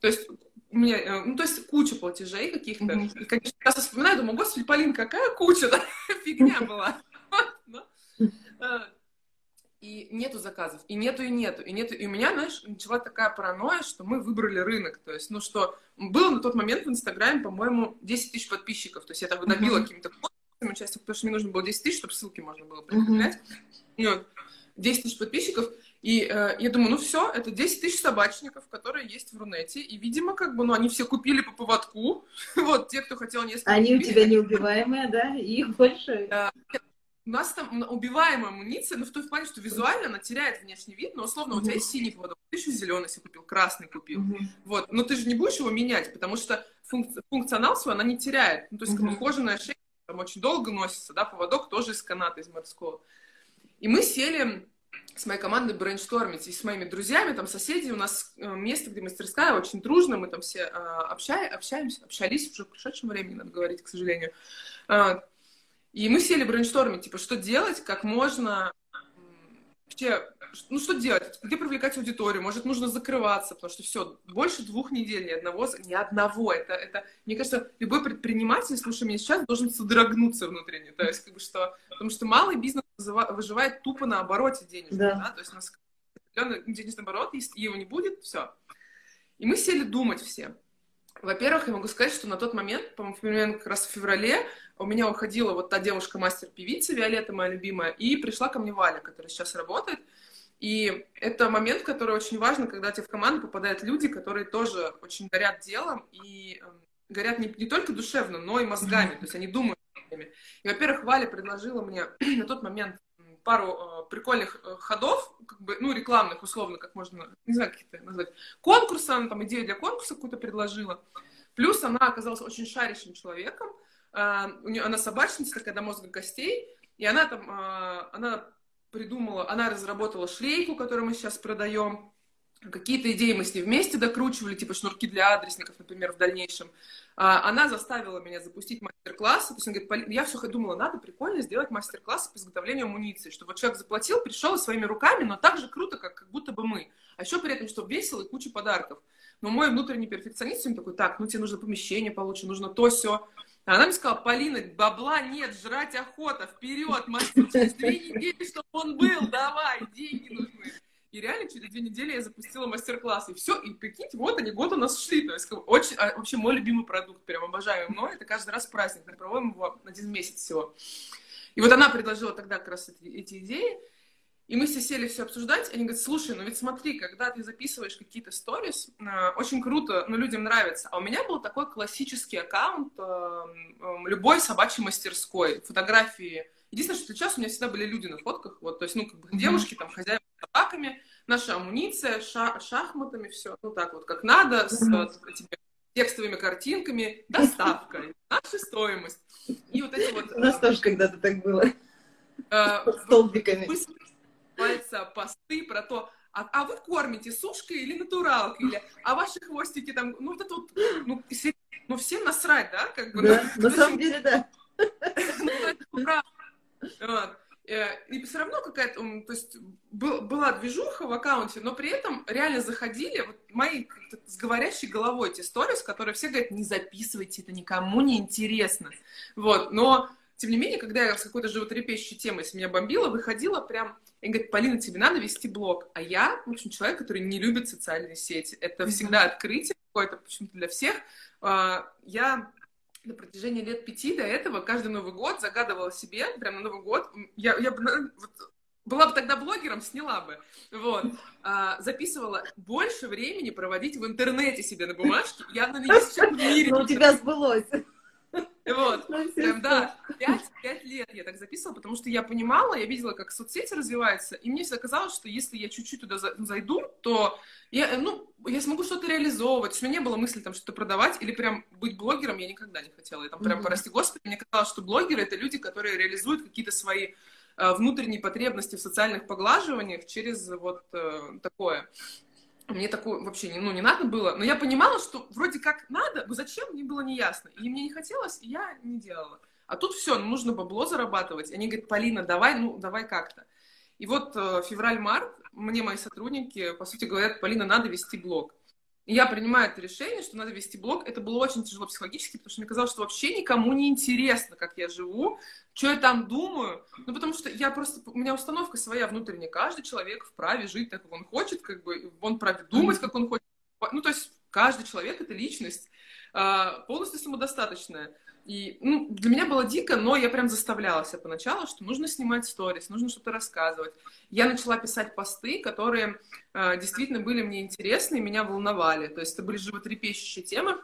То есть у меня, э, ну то есть куча платежей каких-то, mm-hmm. и, конечно, я вспоминаю, думаю, господи, Полин, какая куча, фигня была. И нету заказов, и нету, и нету, и нету. И у меня, знаешь, начала такая паранойя, что мы выбрали рынок. То есть, ну что, было на тот момент в Инстаграме, по-моему, 10 тысяч подписчиков. То есть я так набила uh-huh. каким-то участником, потому что мне нужно было 10 тысяч, чтобы ссылки можно было прикреплять. Uh-huh. 10 тысяч подписчиков. И э, я думаю, ну все, это 10 тысяч собачников, которые есть в Рунете. И, видимо, как бы, ну, они все купили по поводку. вот, те, кто хотел несколько Они купили. у тебя неубиваемые, да? И их больше? У нас там убиваемая амуниция, но в том плане, что визуально она теряет внешний вид, но условно у тебя есть синий поводок, ты еще зеленый себе купил, красный купил. Вот, но ты же не будешь его менять, потому что функци- функционал свой она не теряет. Ну, то есть, как кожаная шея там очень долго носится, да, поводок тоже из каната, из морского. И мы сели с моей командой брейнштормить, и с моими друзьями, там, соседи, у нас э, место, где мастерская, очень дружно, мы там все э, общаем, общаемся, общались уже в прошедшем времени, надо говорить, к сожалению. И мы сели брейнштормить, типа, что делать, как можно вообще, ну что делать, где привлекать аудиторию, может, нужно закрываться, потому что все, больше двух недель ни одного, ни одного, это, это, мне кажется, любой предприниматель, слушай меня сейчас, должен содрогнуться внутренне, то есть, как бы, что, потому что малый бизнес выживает тупо на обороте денежном, да, да? то есть у нас денежный оборот, если его не будет, все. И мы сели думать все. Во-первых, я могу сказать, что на тот момент, по-моему, как раз в феврале, у меня уходила вот та девушка-мастер-певица, Виолетта, моя любимая, и пришла ко мне Валя, которая сейчас работает. И это момент, который очень важно, когда тебе в команду попадают люди, которые тоже очень горят делом и э, горят не, не только душевно, но и мозгами, то есть они думают. И, во-первых, Валя предложила мне на тот момент пару э, прикольных э, ходов, как бы, ну, рекламных, условно, как можно, не знаю, как это назвать, конкурса, она там идею для конкурса какую-то предложила. Плюс она оказалась очень шарящим человеком, у нее, она собачница такая до мозга костей, и она там, э, она придумала, она разработала шлейку, которую мы сейчас продаем, какие-то идеи мы с ней вместе докручивали, типа шнурки для адресников, например, в дальнейшем. А, она заставила меня запустить мастер-класс. То есть она говорит, я все думала, надо прикольно сделать мастер-класс по изготовлению амуниции, чтобы человек заплатил, пришел своими руками, но так же круто, как, как будто бы мы. А еще при этом, чтобы весело и куча подарков. Но мой внутренний перфекционист, он такой, так, ну тебе нужно помещение получше, нужно то, все. А она мне сказала, Полина, бабла нет, жрать охота, вперед, мастер, через две недели, чтобы он был, давай, деньги нужны. И реально через две недели я запустила мастер-класс. И все, и прикиньте, вот они год у нас шли. То есть очень, а, вообще мой любимый продукт, прям обожаю мной. Это каждый раз праздник. Мы проводим его один месяц всего. И вот она предложила тогда как раз эти, эти идеи. И мы все сели все обсуждать, они говорят, слушай, ну ведь смотри, когда ты записываешь какие-то сторис, э, очень круто, ну, людям нравится. А у меня был такой классический аккаунт э, э, любой собачьей мастерской, фотографии. Единственное, что сейчас у меня всегда были люди на фотках, вот, то есть, ну, как бы девушки, там, хозяева с собаками, наша амуниция, ша шахматами, все, ну, так вот, как надо, с, с этими текстовыми картинками, доставка, наша стоимость. И вот эти вот... У нас тоже когда-то так было. Столбиками называется посты про то, а, а вы кормите сушкой или натуралкой, или а ваши хвостики там, ну вот это вот, ну, ну всем насрать, да, как бы. Да, ну, на самом деле, да. Ну, вот. Э, и все равно какая-то, то есть был, была движуха в аккаунте, но при этом реально заходили вот мои с говорящей головой те сторис, которые все говорят, не записывайте, это никому не интересно. Вот, но тем не менее, когда я с какой-то животрепещущей темой, если меня бомбила, выходила прям и говорит, Полина, тебе надо вести блог. А я, в общем, человек, который не любит социальные сети. Это mm-hmm. всегда открытие какое-то, почему-то для всех. А, я на протяжении лет пяти до этого каждый Новый год загадывала себе, прям на Новый год, я, я вот, была бы тогда блогером, сняла бы, вот, а, записывала больше времени проводить в интернете себе на бумажке, я на нее в мире. Но у тебя сбылось. Вот, прям, да, пять, пять лет я так записывала, потому что я понимала, я видела, как соцсети развиваются, и мне всегда казалось, что если я чуть-чуть туда зайду, то я, ну, я смогу что-то реализовывать. То есть у меня не было мысли там что-то продавать или прям быть блогером я никогда не хотела. Я там прям, mm-hmm. прости господи, мне казалось, что блогеры — это люди, которые реализуют какие-то свои э, внутренние потребности в социальных поглаживаниях через вот э, такое. Мне такое вообще не, ну, не надо было. Но я понимала, что вроде как надо, но зачем, мне было неясно. И мне не хотелось, и я не делала. А тут все, ну, нужно бабло зарабатывать. Они говорят, Полина, давай, ну, давай как-то. И вот э, февраль-март мне мои сотрудники, по сути, говорят, Полина, надо вести блог. Я принимаю это решение, что надо вести блог. Это было очень тяжело психологически, потому что мне казалось, что вообще никому не интересно, как я живу, что я там думаю. Ну, потому что я просто... У меня установка своя внутренняя. Каждый человек вправе жить так, как он хочет, как бы он вправе думать, как он хочет. Ну, то есть каждый человек — это личность, а, полностью самодостаточная. И ну, для меня было дико, но я прям заставляла себя поначалу, что нужно снимать сторис, нужно что-то рассказывать. Я начала писать посты, которые э, действительно были мне интересны и меня волновали. То есть это были животрепещущие темы.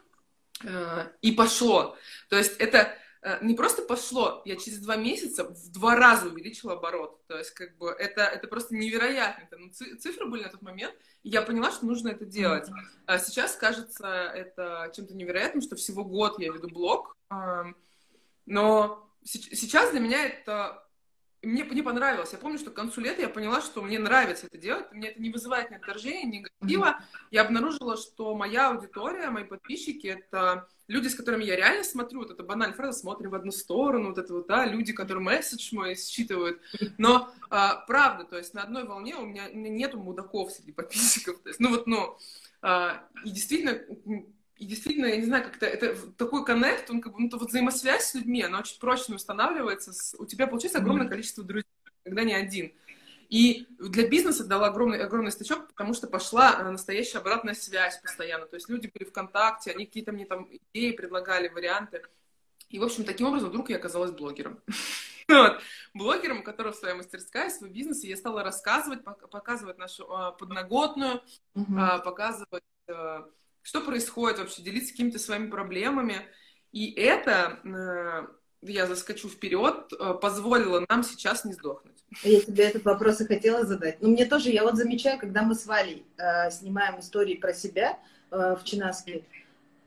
Э, и пошло. То есть это не просто пошло, я через два месяца в два раза увеличила оборот. То есть, как бы, это, это просто невероятно. Там, цифры были на тот момент, и я поняла, что нужно это делать. А сейчас кажется это чем-то невероятным, что всего год я веду блог, но сейчас для меня это мне не понравилось. Я помню, что к концу лета я поняла, что мне нравится это делать, мне это не вызывает ни отторжения, ни негатива. Я обнаружила, что моя аудитория, мои подписчики — это люди, с которыми я реально смотрю, вот это банальная фраза, смотрим в одну сторону, вот это вот, да, люди, которые месседж мой считывают. Но а, правда, то есть на одной волне у меня, у меня нету мудаков среди подписчиков. То есть, ну вот, ну, а, и действительно, и действительно, я не знаю, как-то это такой коннект, он как бы, ну, вот взаимосвязь с людьми, она очень прочно устанавливается. С, у тебя получается огромное количество друзей, когда не один. И для бизнеса дала огромный, огромный стачок, потому что пошла э, настоящая обратная связь постоянно. То есть люди были ВКонтакте, они какие-то мне там идеи предлагали, варианты. И, в общем, таким образом вдруг я оказалась блогером. Вот. Блогером, у которого своя мастерская, свой бизнес, и я стала рассказывать, показывать нашу а, подноготную, а, показывать, а, что происходит вообще, делиться какими-то своими проблемами. И это, а, я заскочу вперед, позволило нам сейчас не сдохнуть. Я тебе этот вопрос и хотела задать. Но мне тоже, я вот замечаю, когда мы с Валей э, снимаем истории про себя э, в Чинаске,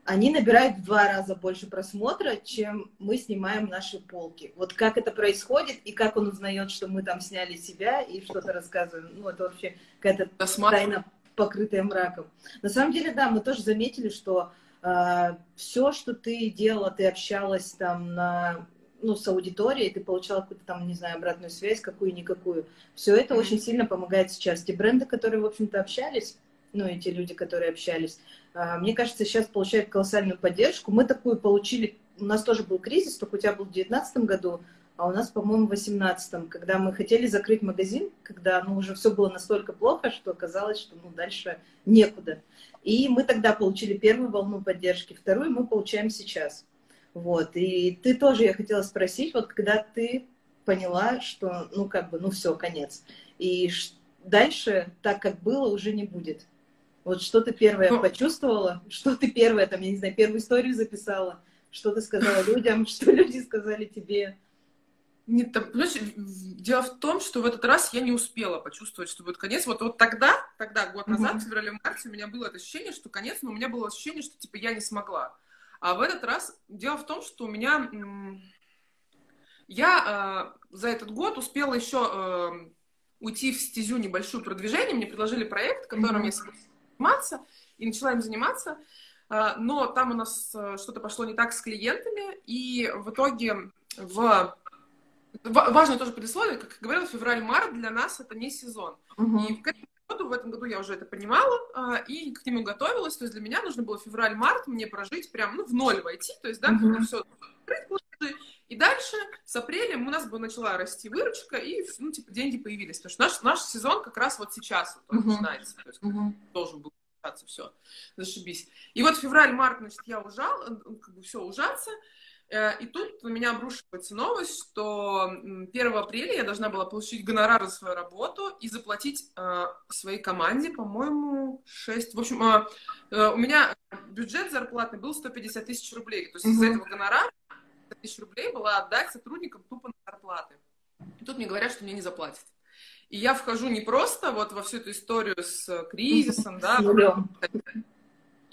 они набирают в два раза больше просмотра, чем мы снимаем наши полки. Вот как это происходит и как он узнает, что мы там сняли себя и что-то рассказываем. Ну, это вообще какая-то тайна, покрытая мраком. На самом деле, да, мы тоже заметили, что э, все, что ты делала, ты общалась там на ну, с аудиторией, ты получала какую-то там, не знаю, обратную связь, какую-никакую. Все это mm-hmm. очень сильно помогает сейчас. Те бренды, которые, в общем-то, общались, ну, эти люди, которые общались, а, мне кажется, сейчас получают колоссальную поддержку. Мы такую получили, у нас тоже был кризис, только у тебя был в 2019 году, а у нас, по-моему, в 2018, когда мы хотели закрыть магазин, когда ну, уже все было настолько плохо, что оказалось, что ну, дальше некуда. И мы тогда получили первую волну поддержки, вторую мы получаем сейчас. Вот. И ты тоже, я хотела спросить, вот когда ты поняла, что, ну, как бы, ну, все, конец. И дальше, так как было, уже не будет. Вот что ты первое ну, почувствовала, что ты первое, там, я не знаю, первую историю записала, что ты сказала людям, что люди сказали тебе. Нет, там, понимаешь, дело в том, что в этот раз я не успела почувствовать, что будет конец. Вот, вот тогда, тогда, год назад, mm-hmm. в феврале-марте, у меня было это ощущение, что конец, но у меня было ощущение, что, типа, я не смогла. А в этот раз дело в том, что у меня... Я э, за этот год успела еще э, уйти в стезю небольшую продвижение. Мне предложили проект, которым mm-hmm. я заниматься, и начала им заниматься. Э, но там у нас э, что-то пошло не так с клиентами, и в итоге в Важно тоже предисловие, как я говорила, февраль-март для нас это не сезон. Uh-huh. И этому году, в этом году я уже это понимала а, и к нему готовилась. То есть для меня нужно было февраль-март мне прожить прям ну, в ноль войти. То есть, да, uh-huh. когда все и дальше с апреля у нас бы начала расти выручка, и, ну, типа, деньги появились. Потому что наш, наш сезон как раз вот сейчас вот, uh-huh. начинается. То есть uh-huh. должен был начаться все. Зашибись. И вот февраль-март, значит, я ужал, э, как бы все ужаться. Э, и тут на меня обрушивается новость, что 1 апреля я должна была получить гонорар за свою работу и заплатить э, своей команде, по-моему, 6... В общем, э, у меня бюджет зарплаты был 150 тысяч рублей. То есть mm-hmm. из-за этого гонорара тысяч рублей была отдать сотрудникам тупо на зарплаты. И тут мне говорят, что мне не заплатят. И я вхожу не просто вот во всю эту историю с кризисом, да,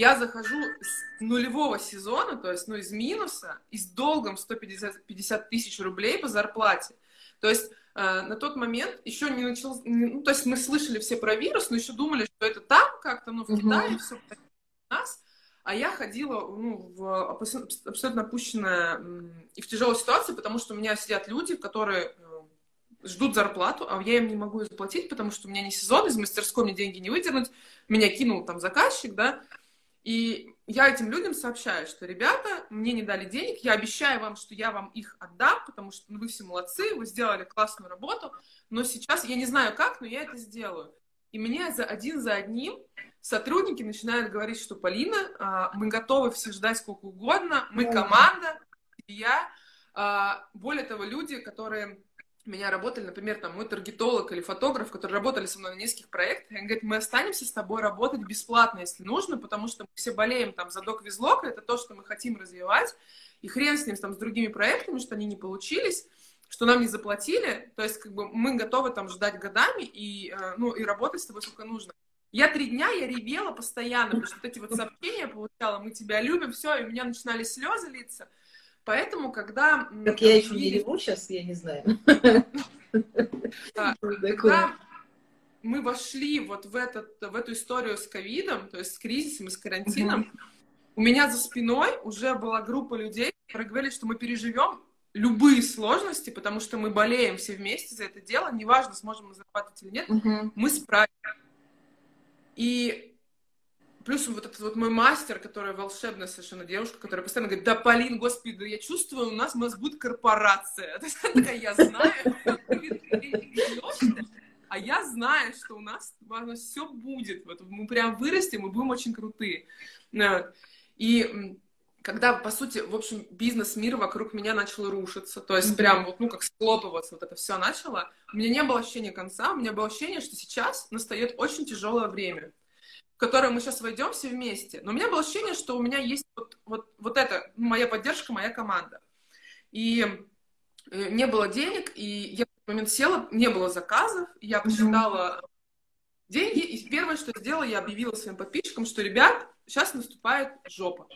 я захожу с нулевого сезона, то есть, ну, из минуса, и с долгом 150 50 тысяч рублей по зарплате. То есть э, на тот момент еще не начал, ну, то есть мы слышали все про вирус, но еще думали, что это там как-то, ну, в uh-huh. Китае все у нас, а я ходила, ну, в абсолютно опущенная и в тяжелой ситуации, потому что у меня сидят люди, которые э, ждут зарплату, а я им не могу ее заплатить, потому что у меня не сезон, из мастерской мне деньги не выдернуть, меня кинул там заказчик, да, и я этим людям сообщаю, что, ребята, мне не дали денег, я обещаю вам, что я вам их отдам, потому что ну, вы все молодцы, вы сделали классную работу, но сейчас, я не знаю как, но я это сделаю. И мне за один за одним сотрудники начинают говорить, что, Полина, а, мы готовы все ждать сколько угодно, мы команда, и я. А, более того, люди, которые меня работали, например, там мой таргетолог или фотограф, которые работали со мной на нескольких проектах, они говорят, мы останемся с тобой работать бесплатно, если нужно, потому что мы все болеем там за док визлок, это то, что мы хотим развивать, и хрен с ним там с другими проектами, что они не получились, что нам не заплатили, то есть как бы мы готовы там ждать годами и, э, ну, и работать с тобой сколько нужно. Я три дня, я ревела постоянно, потому что вот эти вот сообщения получала, мы тебя любим, все, и у меня начинали слезы литься, Поэтому, когда... Так я еще не реву сейчас, я не знаю. Когда мы вошли вот в, этот, в эту историю с ковидом, то есть с кризисом и с карантином, у меня за спиной уже была группа людей, которые говорили, что мы переживем любые сложности, потому что мы болеем все вместе за это дело, неважно, сможем мы зарабатывать или нет, мы справимся. И Плюс вот этот вот мой мастер, которая волшебная совершенно девушка, которая постоянно говорит, да, Полин, господи, да я чувствую, у нас, у нас будет корпорация. То есть она такая, я знаю, а я знаю, что у нас, нас все будет. Вот мы прям вырастем, мы будем очень крутые. И когда, по сути, в общем, бизнес-мир вокруг меня начал рушиться, то есть прям вот, ну, как склопываться, вот это все начало, у меня не было ощущения конца, у меня было ощущение, что сейчас настает очень тяжелое время которое мы сейчас войдем все вместе. Но у меня было ощущение, что у меня есть вот, вот, вот это, моя поддержка, моя команда. И э, не было денег, и я в этот момент села, не было заказов, я посчитала mm-hmm. деньги, и первое, что сделала, я объявила своим подписчикам, что, ребят, сейчас наступает жопа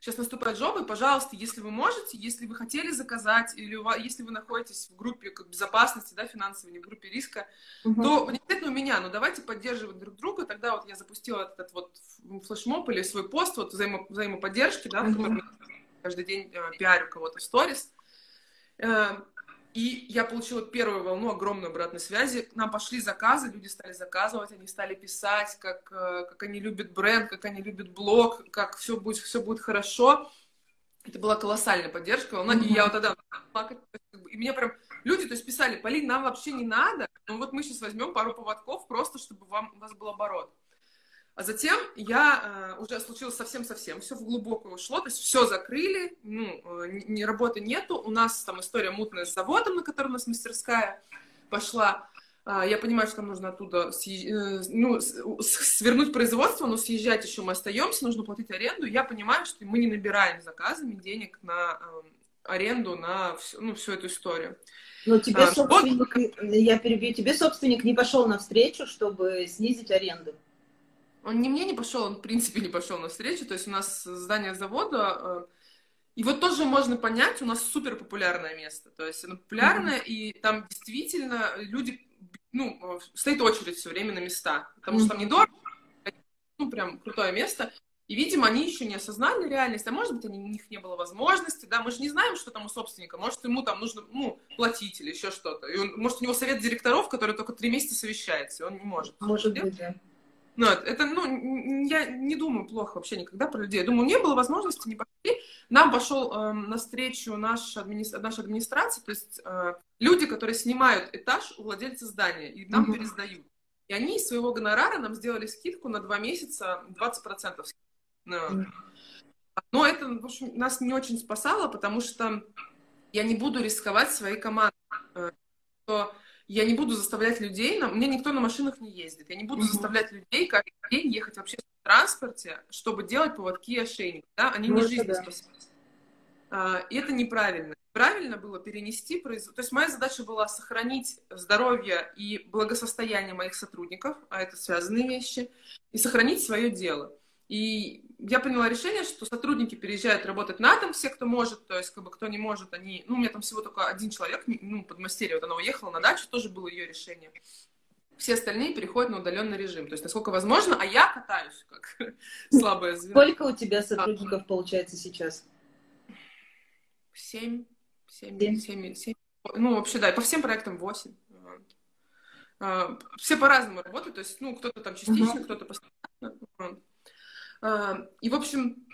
сейчас наступает жоба, и, пожалуйста, если вы можете, если вы хотели заказать, или у вас, если вы находитесь в группе как безопасности, да, финансовой, не в группе риска, угу. то не обязательно у меня, но давайте поддерживать друг друга. Тогда вот я запустила этот вот флешмоб или свой пост вот взаимо, взаимоподдержки, да, угу. в котором каждый день э, пиарю кого-то в сторис. И я получила первую волну огромной обратной связи. К нам пошли заказы, люди стали заказывать, они стали писать, как, э, как они любят бренд, как они любят блог, как все будет, все будет хорошо. Это была колоссальная поддержка, волна. Mm-hmm. И я вот тогда плакать. И мне прям люди, то есть писали, Полин, нам вообще не надо, но вот мы сейчас возьмем пару поводков просто, чтобы вам, у вас был оборот. А затем я э, уже случилось совсем-совсем, все в глубокое ушло, то есть все закрыли, ну, э, ни работы нету, у нас там история мутная с заводом, на котором у нас мастерская пошла, э, я понимаю, что нам нужно оттуда съезж... э, ну, свернуть производство, но съезжать еще мы остаемся, нужно платить аренду, я понимаю, что мы не набираем заказами денег на э, аренду, на всю, ну, всю эту историю. Но тебе а, собственник, вот... я перебью, тебе собственник не пошел навстречу, чтобы снизить аренду? Он не мне не пошел, он в принципе не пошел на встречу. То есть у нас здание завода, э, и вот тоже можно понять, у нас супер популярное место. То есть оно популярное, mm-hmm. и там действительно люди, ну, стоит очередь все время на места, потому mm-hmm. что там недорого, ну, прям крутое место. И, видимо, они еще не осознали реальность, а может быть, они, у них не было возможности, да, мы же не знаем, что там у собственника, может, ему там нужно, ну, платить или еще что-то. И он, может, у него совет директоров, который только три месяца совещается, и он не может. Может быть, да. Ну, это, ну, я не думаю плохо вообще никогда про людей. Я думаю, не было возможности, не пошли. Нам пошел э, навстречу наш админи... наша администрация, то есть э, люди, которые снимают этаж у владельца здания и нам mm-hmm. пересдают. И они из своего гонорара нам сделали скидку на два месяца 20%. Mm-hmm. Но это, в общем, нас не очень спасало, потому что я не буду рисковать своей командой. Э, что я не буду заставлять людей, на... мне никто на машинах не ездит, я не буду mm-hmm. заставлять людей каждый день ехать в общественном транспорте, чтобы делать поводки и ошейник, да, они ну, не жизнь да. спасают. А, и это неправильно. Правильно было перенести производство. То есть моя задача была сохранить здоровье и благосостояние моих сотрудников, а это связанные вещи, и сохранить свое дело. И я приняла решение, что сотрудники переезжают работать на дом, все, кто может, то есть, как бы, кто не может, они... Ну, у меня там всего только один человек, ну, подмастерье, вот она уехала на дачу, тоже было ее решение. Все остальные переходят на удаленный режим. То есть, насколько возможно, а я катаюсь, как слабое звено. Сколько у тебя сотрудников получается сейчас? Семь. Семь, семь, семь. Ну, вообще, да, по всем проектам восемь. А, все по-разному работают, то есть, ну, кто-то там частично, кто-то постоянно. А, и, в общем,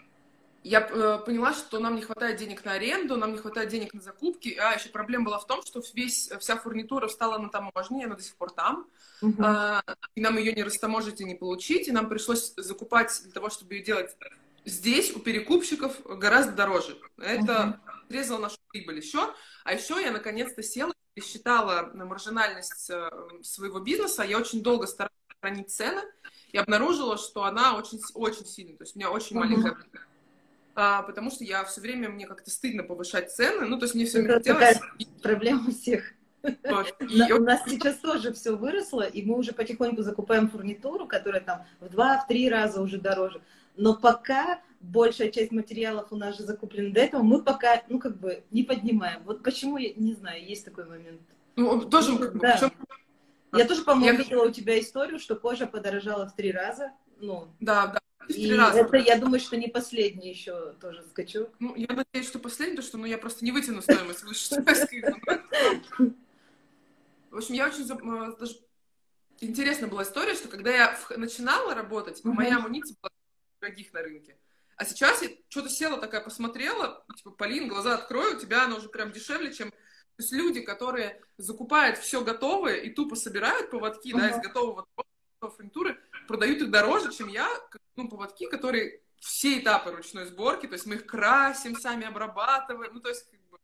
я э, поняла, что нам не хватает денег на аренду, нам не хватает денег на закупки. А еще проблема была в том, что весь, вся фурнитура встала на таможне, она до сих пор там. Uh-huh. И нам ее не растаможить и не получить. И нам пришлось закупать для того, чтобы ее делать здесь, у перекупщиков, гораздо дороже. Это uh-huh. резало нашу прибыль еще. А еще я наконец-то села и считала маржинальность э, своего бизнеса. Я очень долго старалась хранить цены и обнаружила, что она очень, очень сильная, то есть у меня очень маленькая а, потому что я все время, мне как-то стыдно повышать цены, ну, то есть мне все время хотелось... Проблема у всех. Вот. И... У нас сейчас тоже все выросло, и мы уже потихоньку закупаем фурнитуру, которая там в два-три раза уже дороже. Но пока большая часть материалов у нас же закуплена до этого, мы пока, ну, как бы не поднимаем. Вот почему, я не знаю, есть такой момент. Ну, тоже, ну, как бы, да. Я тоже, по-моему, я... видела у тебя историю, что кожа подорожала в три раза. Ну, да, да. И раза. это, я думаю, что не последний еще тоже скачок. Ну, я надеюсь, что последний, потому что ну, я просто не вытяну стоимость выше В общем, я очень э, даже интересная была история, что когда я начинала работать, моя амуниция была дорогих на рынке. А сейчас я что-то села такая, посмотрела, типа, Полин, глаза открою, у тебя она уже прям дешевле, чем то есть люди, которые закупают все готовое и тупо собирают поводки, uh-huh. да, из готового фурнитуры, продают их дороже, чем я, ну, поводки, которые все этапы ручной сборки, то есть мы их красим, сами обрабатываем, ну, то есть, как бы,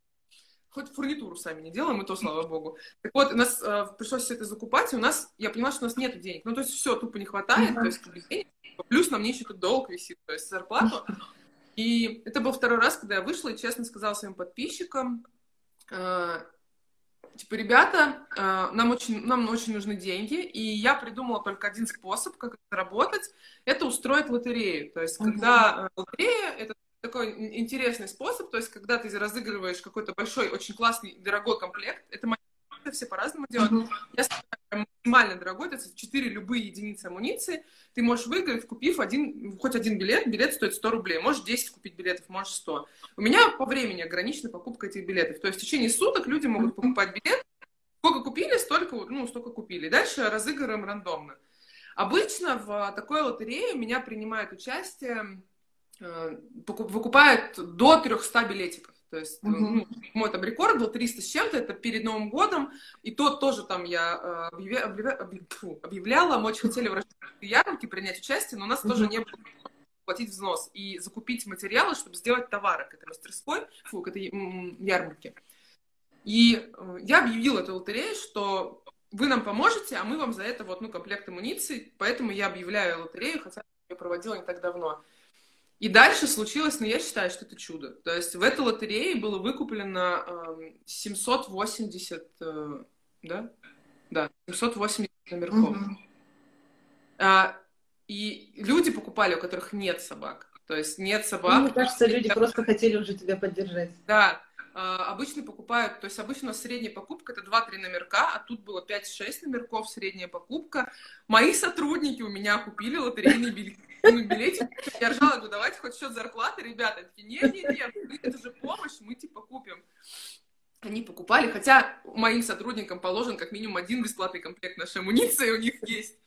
хоть фурнитуру сами не делаем, и то, слава богу. Так вот, у нас э, пришлось все это закупать, и у нас, я поняла, что у нас нет денег, ну, то есть все тупо не хватает, uh-huh. то есть денег, плюс на мне еще тут долг висит, то есть зарплату. И это был второй раз, когда я вышла и честно сказала своим подписчикам, типа, ребята, э, нам очень, нам очень нужны деньги, и я придумала только один способ, как это работать, это устроить лотерею. То есть, когда uh-huh. лотерея, это такой интересный способ, то есть, когда ты разыгрываешь какой-то большой, очень классный, дорогой комплект, это все по-разному делают. Uh-huh. Я максимально дорогой, это 4 любые единицы амуниции, ты можешь выиграть, купив один, хоть один билет, билет стоит 100 рублей, можешь 10 купить билетов, можешь 100. У меня по времени ограничена покупка этих билетов, то есть в течение суток люди могут покупать билет, сколько купили, столько, ну, столько купили. Дальше разыгрываем рандомно. Обычно в такой лотерее меня принимает участие, э, выкупают до 300 билетиков. То есть, ну, мой там рекорд был 300 с чем-то, это перед Новым годом, и тот тоже там я э, объявля, объявля, объявляла, мы очень хотели в ярмарке принять участие, но у нас uh-huh. тоже не было платить взнос и закупить материалы, чтобы сделать товары к этой мастерской, фу, к этой ярмарке. И э, я объявила эту лотерею, что вы нам поможете, а мы вам за это вот, ну, комплект амуниции, поэтому я объявляю лотерею, хотя я проводила не так давно. И дальше случилось, ну, я считаю, что это чудо. То есть в этой лотерее было выкуплено э, 780, э, да? Да, 780 номерков. Mm-hmm. И люди покупали, у которых нет собак. То есть нет собак. Ну, мне кажется, люди да. просто хотели уже тебя поддержать. Да. А, обычно покупают, то есть обычно у нас средняя покупка это 2-3 номерка, а тут было 5-6 номерков средняя покупка. Мои сотрудники у меня купили лотерейные билеты ну, билетик. Я ржала, говорю, давайте хоть счет зарплаты, ребята. Такие, нет, нет, нет, это же помощь, мы типа купим. Они покупали, хотя моим сотрудникам положен как минимум один бесплатный комплект нашей амуниции у них есть.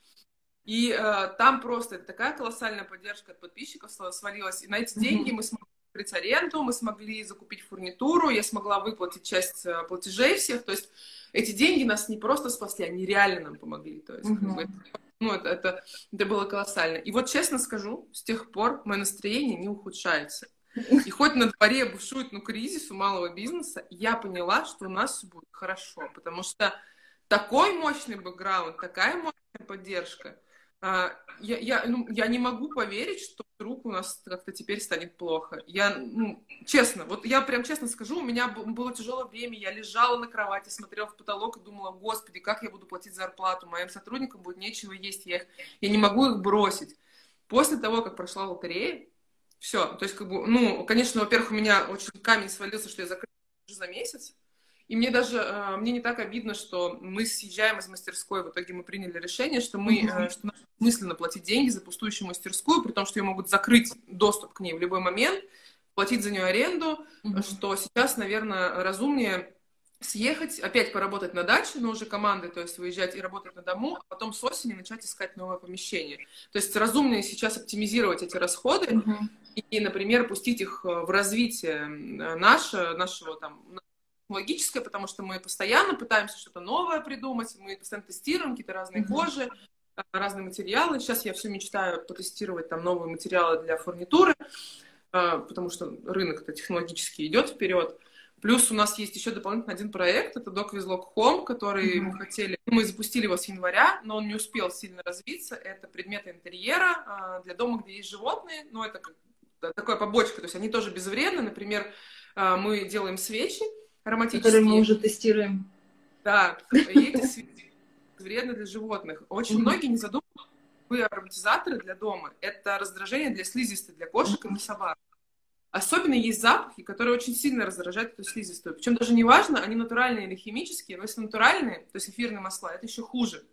И э, там просто такая колоссальная поддержка от подписчиков свалилась. И на эти деньги мы смогли закрыть аренду, мы смогли закупить фурнитуру, я смогла выплатить часть э, платежей всех. То есть эти деньги нас не просто спасли, они реально нам помогли. То есть mm-hmm. ну, это, это, это было колоссально. И вот честно скажу, с тех пор мое настроение не ухудшается. И хоть на дворе бушует ну, кризис у малого бизнеса, я поняла, что у нас все будет хорошо, потому что такой мощный бэкграунд, такая мощная поддержка, а, я, я, ну, я не могу поверить, что вдруг у нас как-то теперь станет плохо. Я, ну, честно, вот я прям честно скажу, у меня было тяжелое время, я лежала на кровати, смотрела в потолок и думала, господи, как я буду платить зарплату, моим сотрудникам будет нечего есть, я, их, я не могу их бросить. После того, как прошла лотерея, все, то есть, как бы, ну, конечно, во-первых, у меня очень камень свалился, что я закрыла за месяц, и мне даже, э, мне не так обидно, что мы съезжаем из мастерской, в итоге мы приняли решение, что мы, mm-hmm. что нам мысленно платить деньги за пустующую мастерскую, при том, что ее могут закрыть доступ к ней в любой момент, платить за нее аренду, mm-hmm. что сейчас, наверное, разумнее съехать, опять поработать на даче, но уже командой, то есть выезжать и работать на дому, а потом с осени начать искать новое помещение. То есть разумнее сейчас оптимизировать эти расходы mm-hmm. и, например, пустить их в развитие наше, нашего там логическое, потому что мы постоянно пытаемся что-то новое придумать, мы постоянно тестируем какие-то разные кожи, э, разные материалы. Сейчас я все мечтаю потестировать там новые материалы для фурнитуры, э, потому что рынок-то технологически идет вперед. Плюс у нас есть еще дополнительно один проект, это Vizlog Home, который mm-hmm. мы хотели, мы запустили его с января, но он не успел сильно развиться. Это предметы интерьера э, для дома, где есть животные, но это такая побочка, то есть они тоже безвредны. Например, мы делаем свечи, ароматические. Которые мы уже тестируем. Да, и эти свечи вредны для животных. Очень многие не задумываются, ароматизаторы для дома – это раздражение для слизистой, для кошек и для собак. Особенно есть запахи, которые очень сильно раздражают эту слизистую. Причем даже не важно, они натуральные или химические, но если натуральные, то есть эфирные масла, это еще хуже.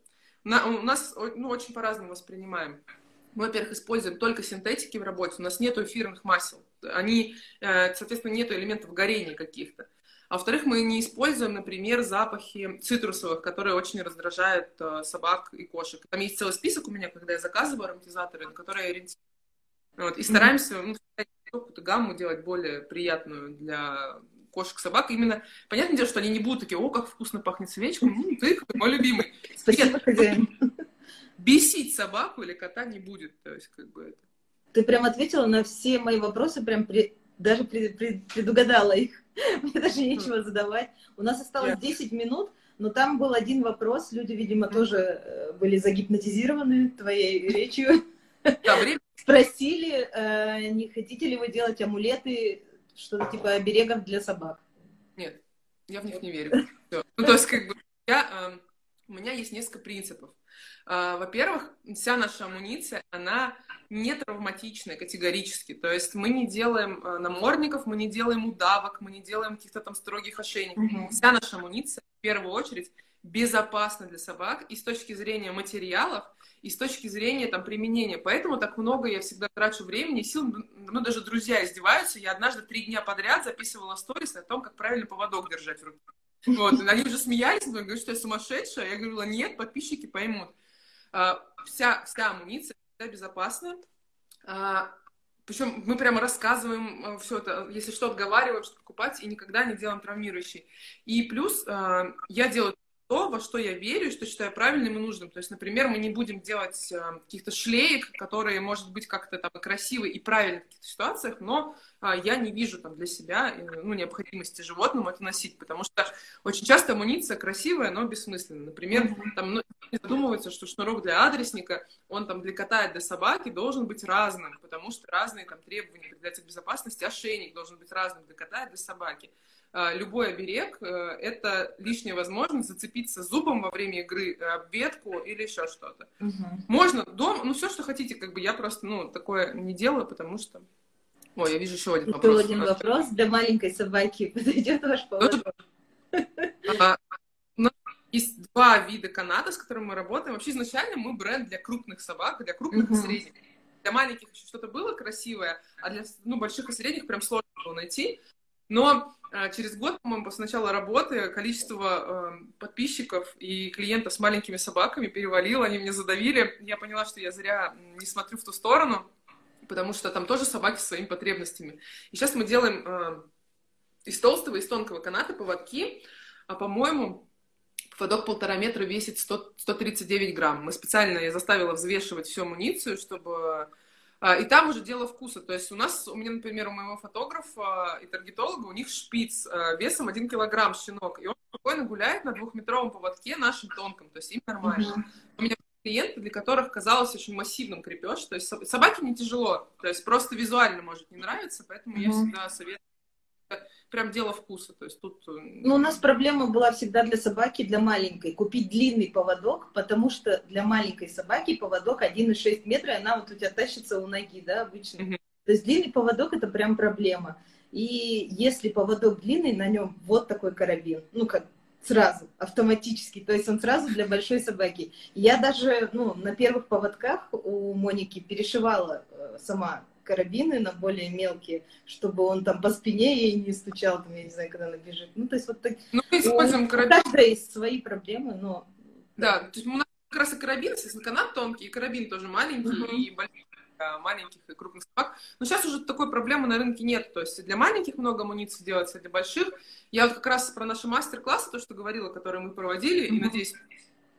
На, у нас ну, очень по-разному воспринимаем. Мы, во-первых, используем только синтетики в работе, у нас нет эфирных масел. Они, э, соответственно, нет элементов горения каких-то. А во-вторых, мы не используем, например, запахи цитрусовых, которые очень раздражают э, собак и кошек. Там есть целый список у меня, когда я заказываю ароматизаторы, на которые я ориентируюсь. Вот, и стараемся ну, какую-то гамму делать более приятную для кошек, собак. Именно, понятное дело, что они не будут такие, о, как вкусно пахнет свечка, ну, ты мой любимый. Спасибо, хозяин. Бесить собаку или кота не будет, то есть как бы это. Ты прям ответила на все мои вопросы, прям при... даже пред... Пред... предугадала их. Мне даже нечего задавать. У нас осталось 10 минут, но там был один вопрос. Люди, видимо, тоже э, были загипнотизированы твоей речью. Спросили, э, не хотите ли вы делать амулеты, что-то типа оберегов для собак? Нет, я в них не верю. Ну, то есть, как бы, я, эм, у меня есть несколько принципов. А, во-первых, вся наша амуниция, она не травматичная категорически. То есть мы не делаем а, намордников, мы не делаем удавок, мы не делаем каких-то там строгих ошейников. Mm-hmm. Вся наша амуниция, в первую очередь, безопасна для собак и с точки зрения материалов, и с точки зрения там применения. Поэтому так много я всегда трачу времени и сил. Ну, даже друзья издеваются. Я однажды три дня подряд записывала сторис о том, как правильно поводок держать в руке. Вот, и они уже смеялись, но говорят, что я сумасшедшая. Я говорила, нет, подписчики поймут. А, вся, вся амуниция всегда безопасна. А, причем мы прямо рассказываем э, все это, если что, отговариваем, что покупать, и никогда не делаем травмирующий. И плюс я делаю то, во что я верю, что считаю правильным и нужным. То есть, например, мы не будем делать э, каких-то шлеек, которые, может быть, как-то там красивы и правильны в каких-то ситуациях, но э, я не вижу там для себя э, ну, необходимости животному это носить, потому что очень часто амуниция красивая, но бессмысленная. Например, mm-hmm. там ну, задумывается, что шнурок для адресника, он там для кота и для собаки должен быть разным, потому что разные там требования к безопасности, ошейник должен быть разным для кота и для собаки. А, любой оберег э, — это лишняя возможность зацепиться зубом во время игры э, об ветку или еще что-то. Угу. Можно дома, ну все, что хотите, как бы я просто, ну, такое не делаю, потому что... Ой, я вижу еще один вопрос. Еще один вопрос. Для маленькой собаки подойдет ваш поводок? А, у нас есть два вида каната, с которыми мы работаем. Вообще изначально мы бренд для крупных собак, для крупных и средних. Для маленьких еще что-то было красивое, а для ну, больших и средних прям сложно было найти. Но через год, по-моему, после начала работы количество э, подписчиков и клиентов с маленькими собаками перевалило, они меня задавили. Я поняла, что я зря не смотрю в ту сторону, потому что там тоже собаки с своими потребностями. И сейчас мы делаем э, из толстого, из тонкого каната поводки, а, по-моему, поводок полтора метра весит 100, 139 грамм. Мы специально, я заставила взвешивать всю амуницию, чтобы а, и там уже дело вкуса. То есть у нас, у меня, например, у моего фотографа и таргетолога, у них шпиц а, весом 1 килограмм щенок. И он спокойно гуляет на двухметровом поводке нашим тонком. То есть им нормально. Mm-hmm. У меня клиенты, для которых казалось очень массивным крепеж. То есть собаке не тяжело. То есть просто визуально может не нравиться. Поэтому mm-hmm. я всегда советую прям дело вкуса. То есть тут... Э, ну, у нас проблема была всегда для собаки, для маленькой, купить длинный поводок, потому что для маленькой собаки поводок 1,6 метра, и она вот у тебя тащится у ноги, да, обычно. Mm-hmm. То есть длинный поводок это прям проблема. И если поводок длинный, на нем вот такой карабин, ну как сразу, автоматически, то есть он сразу для большой собаки. Я даже, ну, на первых поводках у Моники перешивала э, сама карабины на более мелкие, чтобы он там по спине ей не стучал, там, я не знаю, когда она бежит. Ну, то есть вот так. Ну, мы используем карабин. У каждой есть свои проблемы, но... Да, то есть у нас как раз и карабин, естественно, канат тонкий, и карабин тоже маленький, uh-huh. и большой маленьких и крупных собак. Но сейчас уже такой проблемы на рынке нет. То есть для маленьких много амуниции делается, для больших. Я вот как раз про наши мастер-классы, то, что говорила, которые мы проводили, mm-hmm. и надеюсь,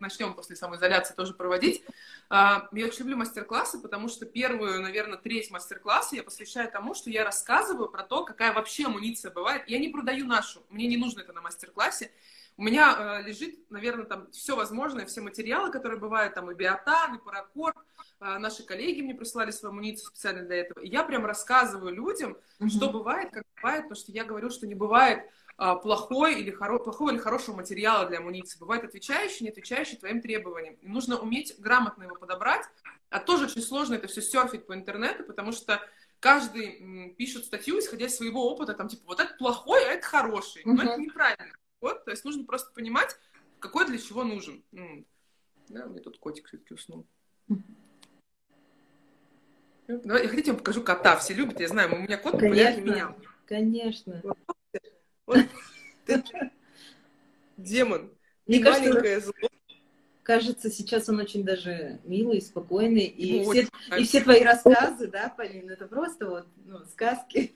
начнем после самоизоляции тоже проводить. А, я очень люблю мастер-классы, потому что первую, наверное, треть мастер-класса я посвящаю тому, что я рассказываю про то, какая вообще амуниция бывает. Я не продаю нашу, мне не нужно это на мастер-классе. У меня э, лежит, наверное, там все возможное, все материалы, которые бывают, там и биотан, и паракорд. Э, наши коллеги мне прислали свою амуницию специально для этого. И я прям рассказываю людям, mm-hmm. что бывает, как бывает, потому что я говорю, что не бывает а, плохой или, хоро... плохого или хорошего материала для амуниции. Бывает отвечающий, не отвечающий твоим требованиям. И нужно уметь грамотно его подобрать. А тоже очень сложно это все серфить по интернету, потому что каждый пишет статью, исходя из своего опыта, там, типа, вот это плохой, а это хороший. Но uh-huh. это неправильно. Вот, то есть нужно просто понимать, какой для чего нужен. Ну, да, у меня тут котик все-таки уснул. Давай, я хотите, я вам покажу кота. Все любят, я знаю, у меня кот популярнее меня. Конечно. Демон. Мне маленькое зло. Кажется, сейчас он очень даже милый, спокойный. И, ну, все, и все твои рассказы, да, Полина, это просто вот ну, сказки.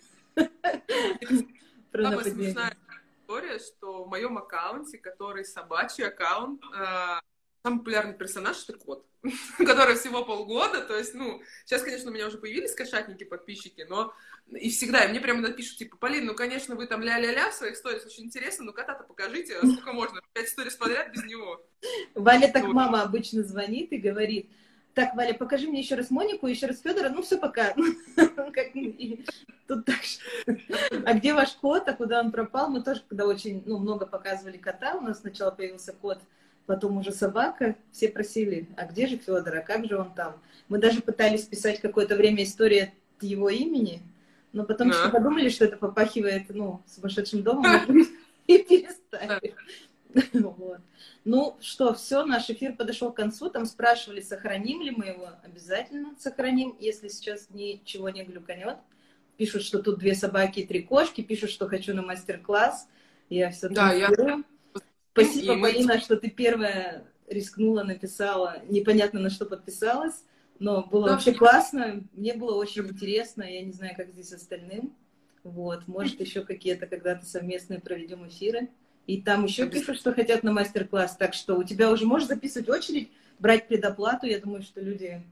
Самая смешная история, что в моем аккаунте, который собачий аккаунт, э, самый популярный персонаж это кот, который всего полгода, то есть, ну, сейчас, конечно, у меня уже появились кошатники, подписчики, но и всегда, и мне прямо напишут, типа, Полин, ну, конечно, вы там ля-ля-ля в своих сторис, очень интересно, но кота-то покажите, а сколько можно, пять сторис подряд без него. Валя так мама обычно звонит и говорит, так, Валя, покажи мне еще раз Монику, еще раз Федора, ну все, пока. Тут так А где ваш кот, а куда он пропал? Мы тоже, когда очень ну, много показывали кота, у нас сначала появился кот, потом уже собака, все просили, а где же Федор, а как же он там? Мы даже пытались писать какое-то время историю его имени, но потом да. подумали, что это попахивает, ну, сумасшедшим домом, и перестали. Вот. Ну что, все, наш эфир подошел к концу. Там спрашивали, сохраним ли мы его. Обязательно сохраним, если сейчас ничего не глюканет. Пишут, что тут две собаки и три кошки. Пишут, что хочу на мастер-класс. Я все да, я... Спасибо, и Полина, мы... что ты первая рискнула, написала. Непонятно, на что подписалась. Но было да, вообще классно, мне было очень интересно, я не знаю, как здесь остальным. Вот, может, еще какие-то когда-то совместные проведем эфиры. И там еще пишут, что хотят на мастер-класс. Так что у тебя уже можешь записывать очередь, брать предоплату. Я думаю, что люди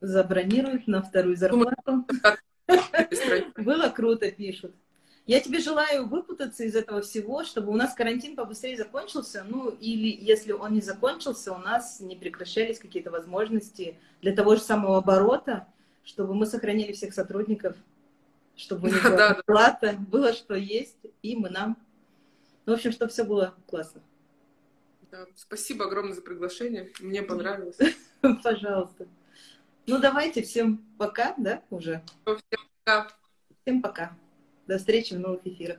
забронируют на вторую зарплату. Было круто, пишут. Я тебе желаю выпутаться из этого всего, чтобы у нас карантин побыстрее закончился, ну или если он не закончился, у нас не прекращались какие-то возможности для того же самого оборота, чтобы мы сохранили всех сотрудников, чтобы у них была плата, было что есть, и мы нам ну, в общем, чтобы все было классно. Да, спасибо огромное за приглашение. Мне понравилось. Пожалуйста. Ну, давайте всем пока, да, уже? Всем пока. Всем пока. До встречи в новых эфирах.